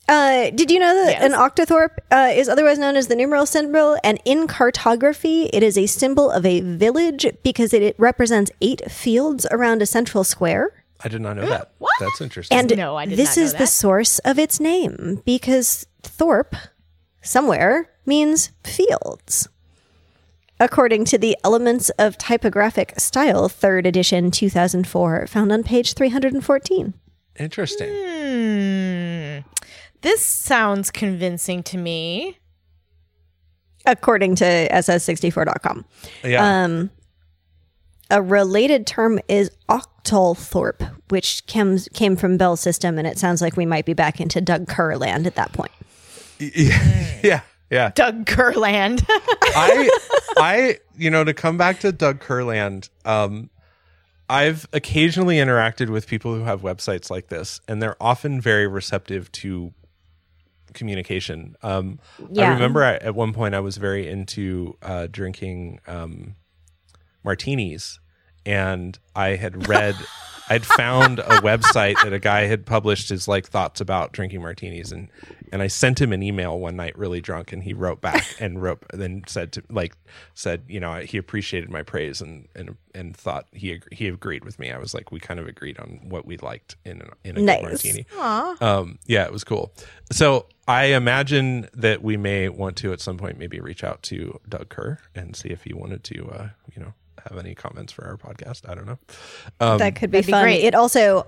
Uh, did you know that Yes. an octothorpe uh, is otherwise known as the numeral symbol? And in cartography, it is a symbol of a village because it, it represents eight fields around a central square. I did not know that. [GASPS] What? That's interesting. And No, I did this not know is the source of its name because Thorpe, somewhere, means fields. According to the Elements of Typographic Style, 3rd edition, 2004, found on page 314. interesting. Hmm. This sounds convincing to me. According to SS64.com. Yeah. Um, a related term is Octolthorpe, which comes, came from Bell System, and it sounds like we might be back into Doug Kerr land at that point. [LAUGHS] yeah. Yeah. Doug Kurland. [LAUGHS] I, I, you know, to come back to Doug Kurland, um, I've occasionally interacted with people who have websites like this, and they're often very receptive to communication. Um, I remember I, at one point I was very into uh, drinking um, martinis, and I had read I'd found a website that a guy had published his like thoughts about drinking martinis, and and I sent him an email one night, really drunk, and he wrote back and wrote then said to like said you know he appreciated my praise and and and thought he ag- he agreed with me. I was like we kind of agreed on what we liked in a, in a Nice. good martini. Um, yeah, it was cool. So I imagine that we may want to at some point maybe reach out to Doug Kerr and see if he wanted to, uh, you know, have any comments for our podcast. I don't know. Um, that could be that'd be fun. great. It also,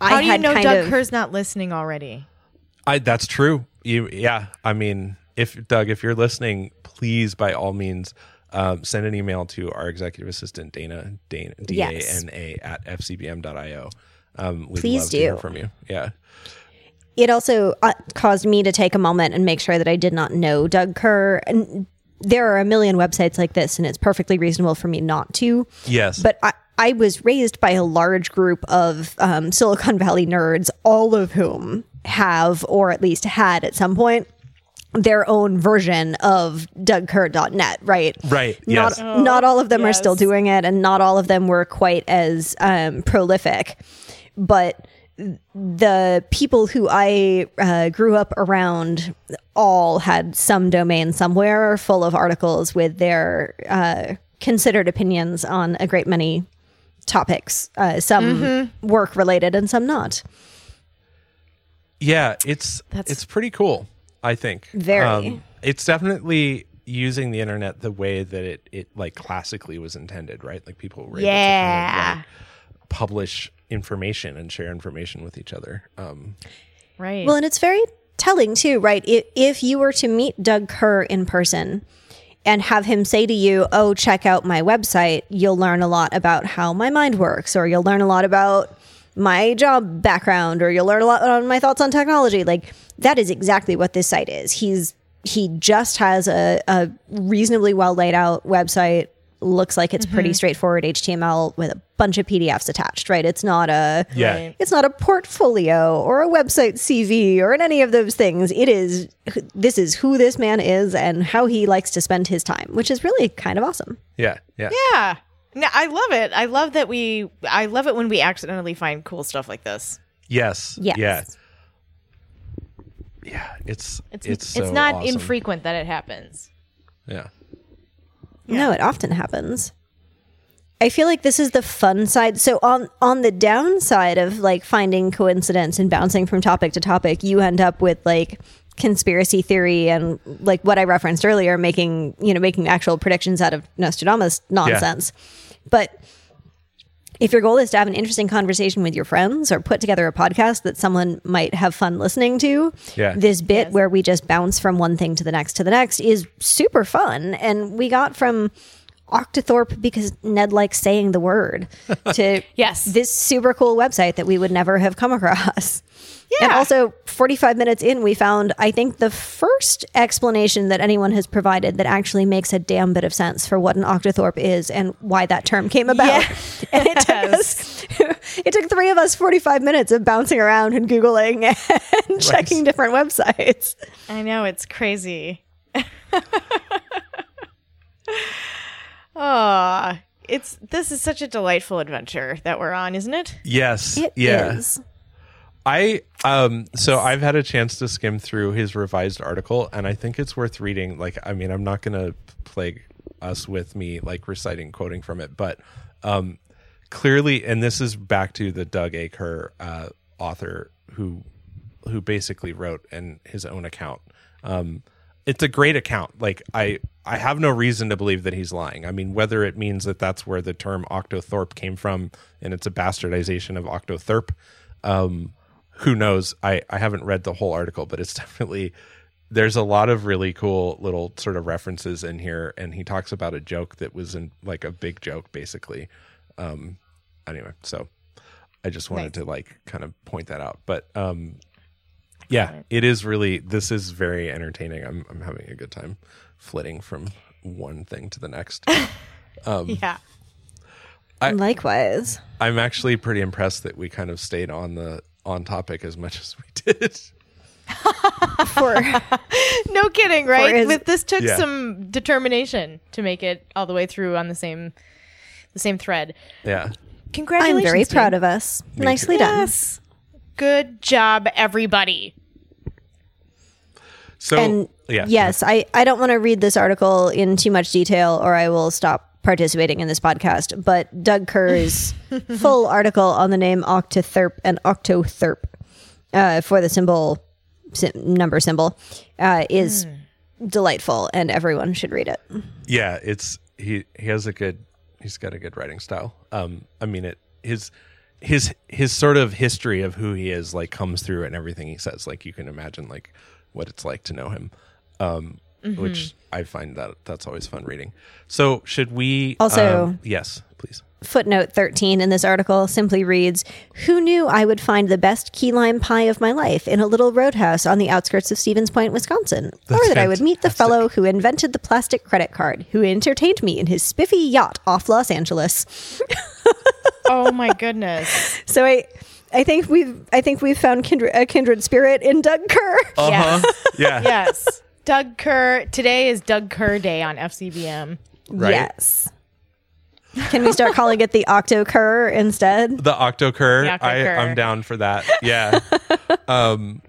How I do you know kind Doug of, Kerr's not listening already? I that's true. You, yeah. I mean, if Doug, if you're listening, please by all means. Um, send an email to our executive assistant Dana Dana D A Yes. N A at fcbm.io. Um, we'd Please love to hear do. from you. Yeah, it also uh, caused me to take a moment and make sure that I did not know Doug Kerr. And there are a million websites like this, and it's perfectly reasonable for me not to. yes, But I, I was raised by a large group of um, Silicon Valley nerds, all of whom have, or at least had at some point, their own version of DougKerr.net, right? Right, Not yes. not all of them are still doing it, and not all of them were quite as um, prolific. But the people who I uh, grew up around all had some domain somewhere full of articles with their uh, considered opinions on a great many topics, uh, some work related and some not. Yeah, it's That's- it's pretty cool. I think Um, Very. it's definitely using the internet the way that it it like classically was intended, right? Like people were able to kind Yeah. of, like, publish information and share information with each other. Um, Right. Well, and it's very telling too, right? If, if you were to meet Doug Kerr in person and have him say to you, Oh, check out my website, you'll learn a lot about how my mind works, or you'll learn a lot about my job background, or you'll learn a lot on my thoughts on technology. Like that is exactly what this site is. He's he just has a, a reasonably well laid out website. Looks like it's pretty mm-hmm. straightforward HTML with a bunch of PDFs attached, right? It's not a yeah, it's not a portfolio or a website CV or any of those things. It is this is who this man is and how he likes to spend his time, which is really kind of awesome. yeah, yeah, yeah. No, I love it. I love that we. I love it when we accidentally find cool stuff like this. Yes, Yes. yeah, yeah. It's It's it's it's, so not awesome. infrequent that it happens. Yeah, No, it often happens. I feel like this is the fun side. So on on the downside of like finding coincidence and bouncing from topic to topic, you end up with like conspiracy theory and like what I referenced earlier, making you know making actual predictions out of Nostradamus nonsense. But if your goal is to have an interesting conversation with your friends or put together a podcast that someone might have fun listening to, Yeah. this bit Yes. where we just bounce from one thing to the next to the next is super fun. And we got from Octothorpe because Ned likes saying the word [LAUGHS] to Yes. this super cool website that we would never have come across. And Yeah. also, 45 minutes in, we found, I think, the first explanation that anyone has provided that actually makes a damn bit of sense for what an octothorpe is and why that term came about. [LAUGHS] And it took us, [LAUGHS] it took three of us 45 minutes of bouncing around and Googling [LAUGHS] and checking different websites. I know it's crazy. oh, it's this is such a delightful adventure that we're on, isn't it? yes, It yeah. is. I um so I've had a chance to skim through his revised article and I think it's worth reading. Like I mean I'm not going to plague us with me like reciting quoting from it but um clearly and this is back to the Doug A. Kerr uh author who who basically wrote in his own account. Um it's a great account. Like I I have no reason to believe that he's lying. I mean whether it means that that's where the term octothorpe came from and it's a bastardization of octotherp um who knows? I i haven't read the whole article but it's [LAUGHS] definitely there's a lot of really cool little sort of references in here. And he talks about a joke that was in like a big joke basically. Um anyway so i just wanted to like kind of point that out. But um yeah it is really this is very entertaining. I'm i'm having a good time flitting from one thing to the next. [LAUGHS] Um, yeah. I- Likewise. i'm actually pretty impressed that we kind of stayed on the on topic as much [LAUGHS] as we did [LAUGHS] For [LAUGHS] No kidding, right? his- With this took Yeah. some determination to make it all the way through on the same the same thread. yeah Congratulations. I'm very Dave. proud of us. Me Nicely too. done. Yes. Good job, everybody. So and yeah, yes, I, I don't want to read this article in too much detail or I will stop participating in this podcast. But Doug Kerr's [LAUGHS] full article on the name Octotherp and Octotherp uh, for the symbol sy- number symbol uh, is delightful and everyone should read it. yeah, it's he he has a good he's got a good writing style. Um, I mean it his his his sort of history of who he is like comes through in everything he says. Like you can imagine like what it's like to know him. Um, which I find that that's always fun reading. So should we Also- um, yes, please. Footnote 13 in this article simply reads Who knew I would find the best key lime pie of my life in a little roadhouse on the outskirts of Stevens Point, Wisconsin? or that I would meet the fellow who invented the plastic credit card, who entertained me in his spiffy yacht off Los Angeles. [LAUGHS] Oh my goodness. So I. I think we've I think we've found kindred, a kindred spirit in Doug Kerr. Yes. Yeah. yes. Doug Kerr. Today is Doug Kerr Day on FCBM. Right. Yes. Can we start calling it the Octo Kerr instead? The Octocur. The I, I'm down for that. Yeah. [LAUGHS] um,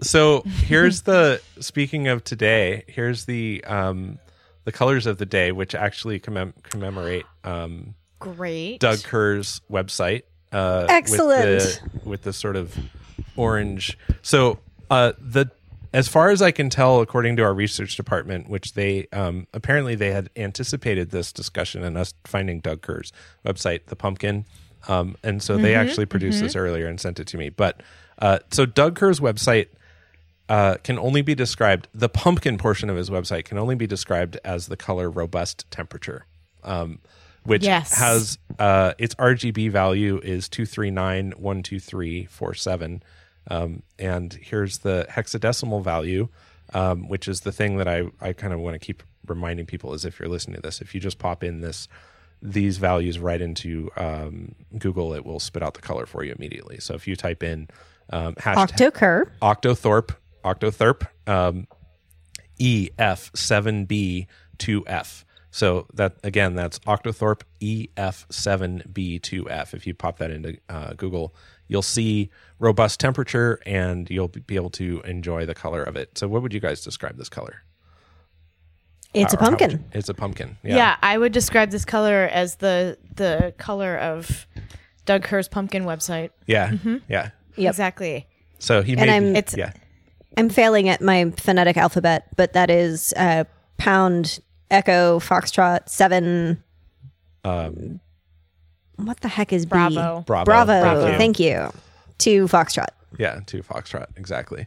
so here's the speaking of today. Here's the um, the colors of the day, which actually commem- commemorate um, Great. Doug Kerr's website. Uh, Excellent. With the, with the sort of orange. So uh, the as far as I can tell, according to our research department, which they um, apparently they had anticipated this discussion and us finding Doug Kerr's website, the pumpkin, um, and so they actually produced this earlier and sent it to me. But uh, so Doug Kerr's website uh, can only be described. The pumpkin portion of his website can only be described as the color robust temperature, um, which Yes. has uh, its RGB value is two three nine one two three four seven, um, and here's the hexadecimal value, um, which is the thing that I I kind of want to keep reminding people is if you're listening to this, if you just pop in this these values right into um, Google, it will spit out the color for you immediately. So if you type in um, hashtag Octo Kerr. Octothorpe, Octotherp, um, EF7B2F. So that again, that's Octothorpe EF7B2F. If you pop that into uh, Google, you'll see robust temperature and you'll be able to enjoy the color of it. So, what would you guys describe this color? It's a Or how would pumpkin. you- It's a pumpkin. Yeah. Yeah. I would describe this color as the the color of Doug Kerr's pumpkin website. Yeah. Yeah. Yep. Exactly. So he And made. I'm- It's- yeah. I'm failing at my phonetic alphabet, but that is uh, pound echo foxtrot seven. Um, What the heck is B? Bravo. Bravo. Bravo. Bravo. Thank you. To foxtrot. Yeah, to Foxtrot, exactly.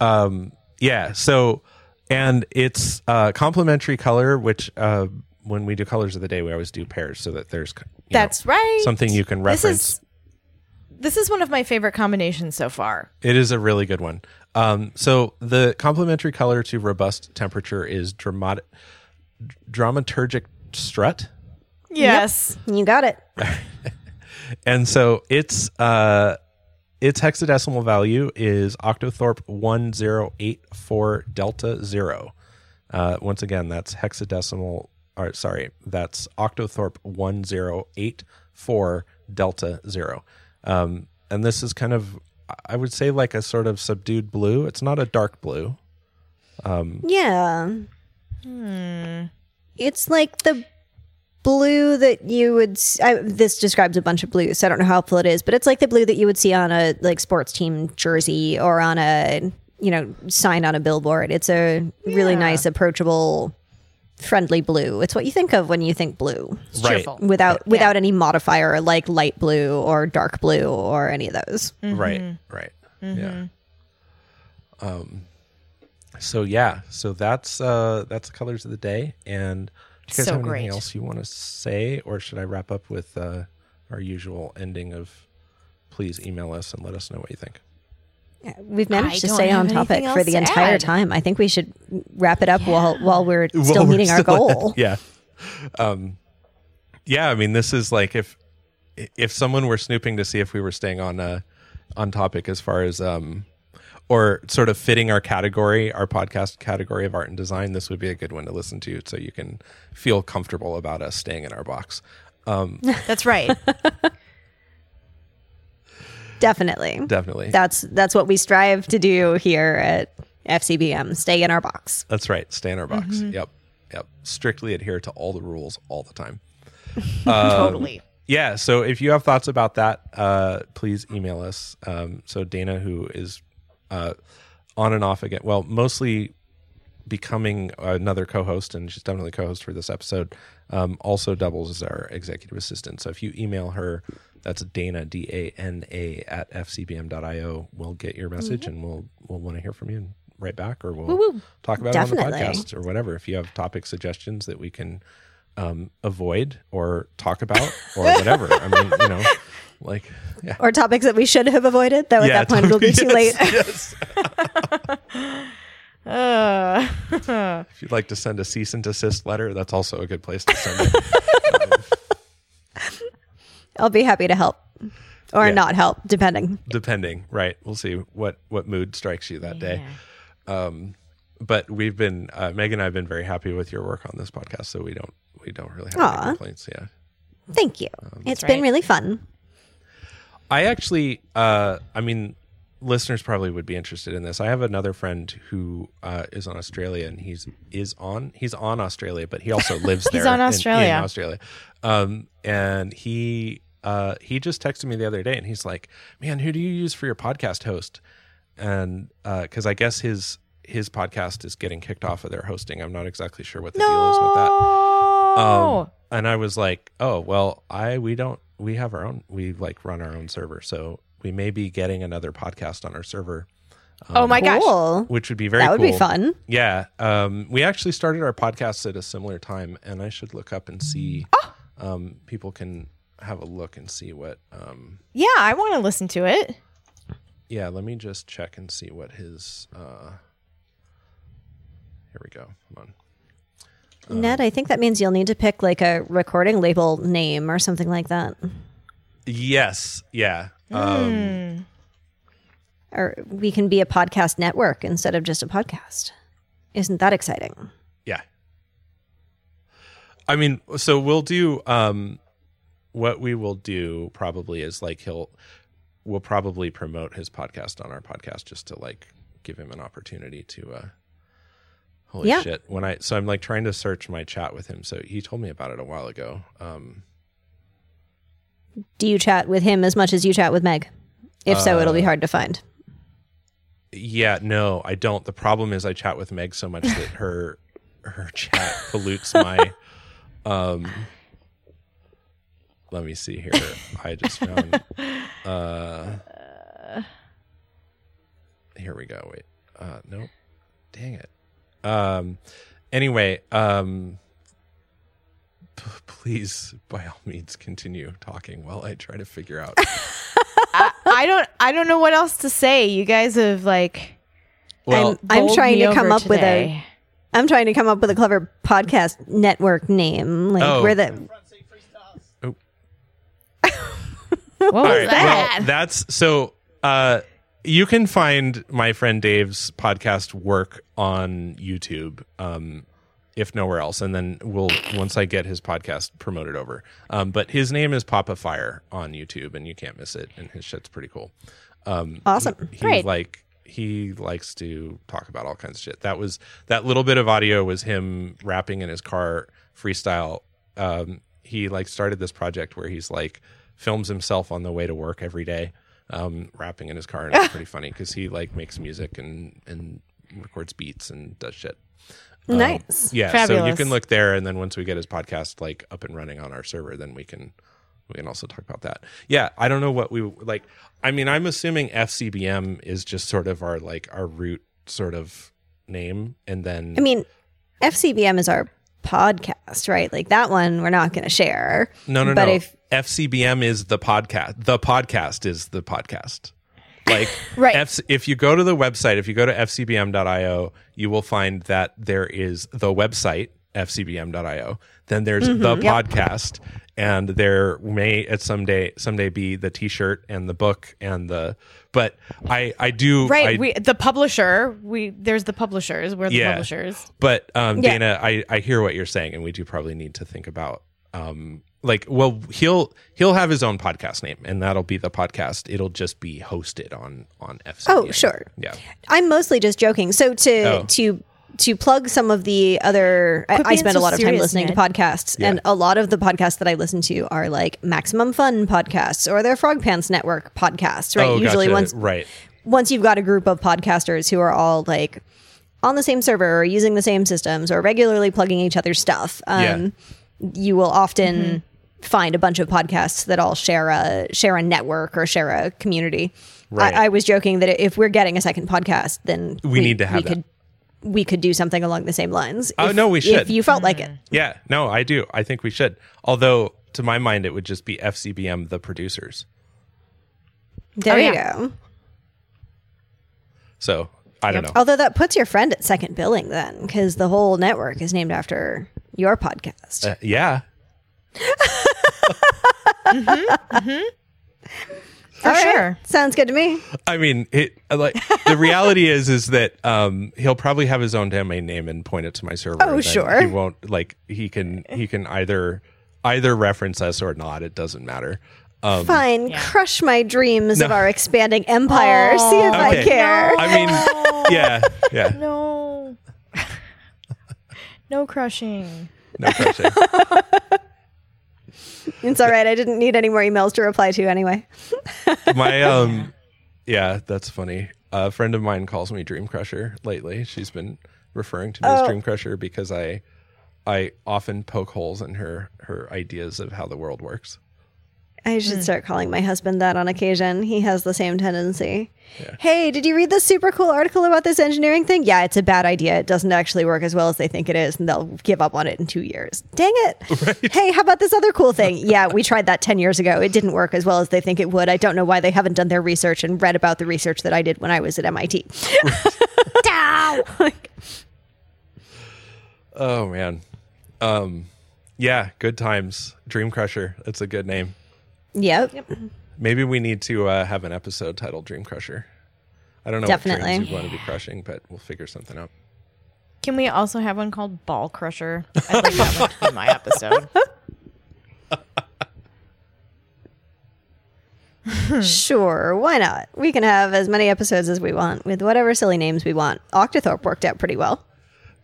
Um, yeah, so and it's uh complementary color, which uh when we do colors of the day, we always do pairs so that there's you know, That's right. something you can This reference. is this is one of my favorite combinations so far. It is a really good one. Um, so the complementary color to robust temperature is dramatic, dramaturgic strut. Yes. You got it. [LAUGHS] and so its uh its hexadecimal value is octothorpe 1084 delta 0 uh once again that's hexadecimal or sorry that's octothorpe 1084 delta 0 um and this is kind of i would say like a sort of subdued blue it's not a dark blue Um Yeah. Hmm. It's like the blue that you would. s I this describes a bunch of blues, so I don't know how helpful it is, but it's like the blue that you would see on a like sports team jersey or on a you know sign on a billboard. It's a really Yeah. nice, approachable, friendly blue. It's what you think of when you think blue, It's Right. cheerful. without without any modifier like light blue or dark blue or any of those. right right yeah um so yeah so that's uh that's the colors of the day and do you guys So have anything great. else you want to say or should i wrap up with uh our usual ending of please email us and let us know what you think We've managed I to stay on topic for the entire add. time. I think we should wrap it up while while we're [LAUGHS] still Well, we're meeting our still at- goal. [LAUGHS] yeah um yeah i mean this is like if if someone were snooping to see if we were staying on uh on topic as far as um or sort of fitting our category our podcast category of art and design this would be a good one to listen to so you can feel comfortable about us staying in our box um [LAUGHS] That's right. [LAUGHS] Definitely. Definitely. That's that's what we strive to do here at FCBM. Stay in our box. That's right. Stay in our box. Mm-hmm. Yep. Yep. Strictly adhere to all the rules all the time. [LAUGHS] totally. Yeah. So if you have thoughts about that, uh, please email us. Um, so Dana, who is uh, on and off again, well, mostly becoming another co-host, and she's definitely co-host for this episode. Um, also doubles as our executive assistant. So if you email her, that's Dana D A N A at fcbm.io. We'll get your message, and we'll we'll want to hear from you and write back, or we'll talk about it on the podcast or whatever. If you have topic suggestions that we can um, avoid or talk about or whatever. I mean, you know, [LAUGHS] like yeah. Or topics that we should have avoided, though at Yeah, that point it'll be too late. [LAUGHS] Yes, yes. [LAUGHS] Uh, If you'd like to send a cease and desist letter, that's also a good place to send it. I'll be happy to help. Or Yeah. not help, depending. Depending, right? We'll see what what mood strikes you that day. Um, but we've been uh, Meg and I have been very happy with your work on this podcast, so we don't we don't really have Aw. any complaints. Yeah. Thank you. it's been right. really fun. I actually, uh, I mean, listeners probably would be interested in this. I have another friend who uh, is on Australia, and he's is on he's on Australia, but he also [LAUGHS] lives there. He's on in- Australia. In, Australia, um, and he uh, he just texted me the other day, and he's like, "Man, who do you use for your podcast host?" And because I guess his his podcast is getting kicked off of their hosting. I'm not exactly sure what the deal is with that. Oh, Um, and I was like, oh well, I we don't we have our own we like run our own server, so we may be getting another podcast on our server, oh my gosh. Which would be very That would cool. be fun. Yeah, um, we actually started our podcast at a similar time, and I should look up and see. Oh. Um, people can have a look and see what. Um, Yeah, I want to listen to it. yeah, let me just check and see what his. Uh, here we go. Come on. Ned, I think that means you'll need to pick like a recording label name or something like that. Yes. Yeah. Um, Or we can be a podcast network instead of just a podcast. Isn't that exciting? Yeah. I mean, so we'll do um what we will do probably is like he'll we'll probably promote his podcast on our podcast just to like give him an opportunity to uh holy Yeah. shit. When I so I'm like trying to search my chat with him. So he told me about it a while ago. Um Do you chat with him as much as you chat with Meg? If so, it'll be Uh, hard to find. yeah, no, I don't. The problem is I chat with Meg so much that her her [LAUGHS] chat pollutes my um let me see here. I just found uh here we go. Wait. Uh nope. Dang it. Um anyway, um p- please by all means continue talking while I try to figure out [LAUGHS] I don't I don't know what else to say. You guys have like well I'm bowled trying to come over up with a today. I'm trying to come up with a clever podcast network name. Like Oh. where the [LAUGHS] What was All right. that? Well, that's so. Uh, you can find my friend Dave's podcast work on YouTube, um, if nowhere else, and then we'll once I get his podcast promoted over. Um, but his name is Papa Fire on YouTube, and you can't miss it. And his shit's pretty cool. Um, Awesome. He, Great. like he likes to talk about all kinds of shit. That was that little bit of audio was him rapping in his car freestyle. Um, he like started this project where he's like films himself on the way to work every day, um, rapping in his car, and it's pretty funny because he like makes music and and records beats and does shit. Um, nice. Yeah, so you can look there, and then once we get his podcast like up and running on our server, then we can we can also talk about that. Yeah, I don't know what we like. I mean, I'm assuming FCBM is just sort of our like our root sort of name, and then I mean, FCBM is our podcast, right? Like that one we're not going to share. no, no, but no. if- FCBM is the podcast. The podcast is the podcast. Like [LAUGHS] Right. F- if you go to the website, if you go to fcbm.io, you will find that there is the website fcbm.io. Then there's Mm-hmm. the podcast, and there may at someday someday be the T-shirt and the book and the. But I I do Right. I, we the publisher. We there's the publishers. We're the Yeah. publishers. But um, Yeah. Dana, I, I hear what you're saying, and we do probably need to think about um, like well he'll he'll have his own podcast name and that'll be the podcast it'll just be hosted on on fc Oh, sure. yeah I'm mostly just joking. So to Oh. to to plug some of the other, I, Quit I being spend so a lot of time listening Ned. to podcasts, Yeah. and a lot of the podcasts that I listen to are like Maximum Fun podcasts or their Frog Pants Network podcasts. Right? oh Usually, gotcha. once right once you've got a group of podcasters who are all like on the same server or using the same systems or regularly plugging each other's stuff, um, you will often find a bunch of podcasts that all share a share a network or share a community. Right. I, I was joking that if we're getting a second podcast, then We need to have we that. could we could do something along the same lines. Oh, if- no, we should. If you felt like it, yeah no i do i think we should although to my mind it would just be fcbm the producers there Oh, you yeah. go. so i don't know Although that puts your friend at second billing then, because the whole network is named after your podcast. Uh, yeah [LAUGHS] For All right. sure. Sounds good to me. I mean, it like the reality is is that um he'll probably have his own domain name and point it to my server. Oh, sure. He won't like he can he can either either reference us or not. It doesn't matter. Um, Fine, Yeah. crush my dreams of our expanding empire. See if I Okay. care. I mean, yeah, yeah, No. [LAUGHS] no crushing. no pressure. [LAUGHS] It's all right. I didn't need any more emails to reply to anyway. [LAUGHS] My um, yeah, that's funny. A friend of mine calls me Dream Crusher lately. She's been referring to me as Oh. Dream Crusher because I, I often poke holes in her her ideas of how the world works. I Hmm. should start calling my husband that on occasion. He has the same tendency. Hey, did you read this super cool article about this engineering thing? Yeah, it's a bad idea. It doesn't actually work as well as they think it is, and they'll give up on it in two years. Dang it. [LAUGHS] Hey, how about this other cool thing? Yeah, we tried that 10 years ago. It didn't work as well as they think it would. I don't know why they haven't done their research and read about the research that I did when I was at MIT. [LAUGHS] [LAUGHS] Like, Oh man. Um yeah, good times. Dream Crusher. That's a good name. Yep. Maybe we need to uh, have an episode titled Dream Crusher. I don't know Definitely. what dreams we want to be crushing, but we'll figure something out. Can we also have one called Ball Crusher? I'd like that one to be my episode. [LAUGHS] Sure, why not? We can have as many episodes as we want with whatever silly names we want. Octothorpe worked out pretty well.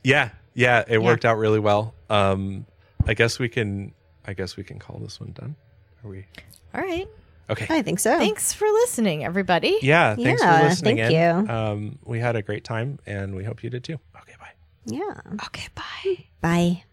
Yeah, yeah, it worked out really well. Um I guess we can I guess we can call this one done. Are we All right. Okay. I think so. Thanks for listening, everybody. Yeah, thanks Yeah, for listening thank in. you. Um we had a great time and we hope you did too. Okay, bye. Yeah. Okay, bye. Bye.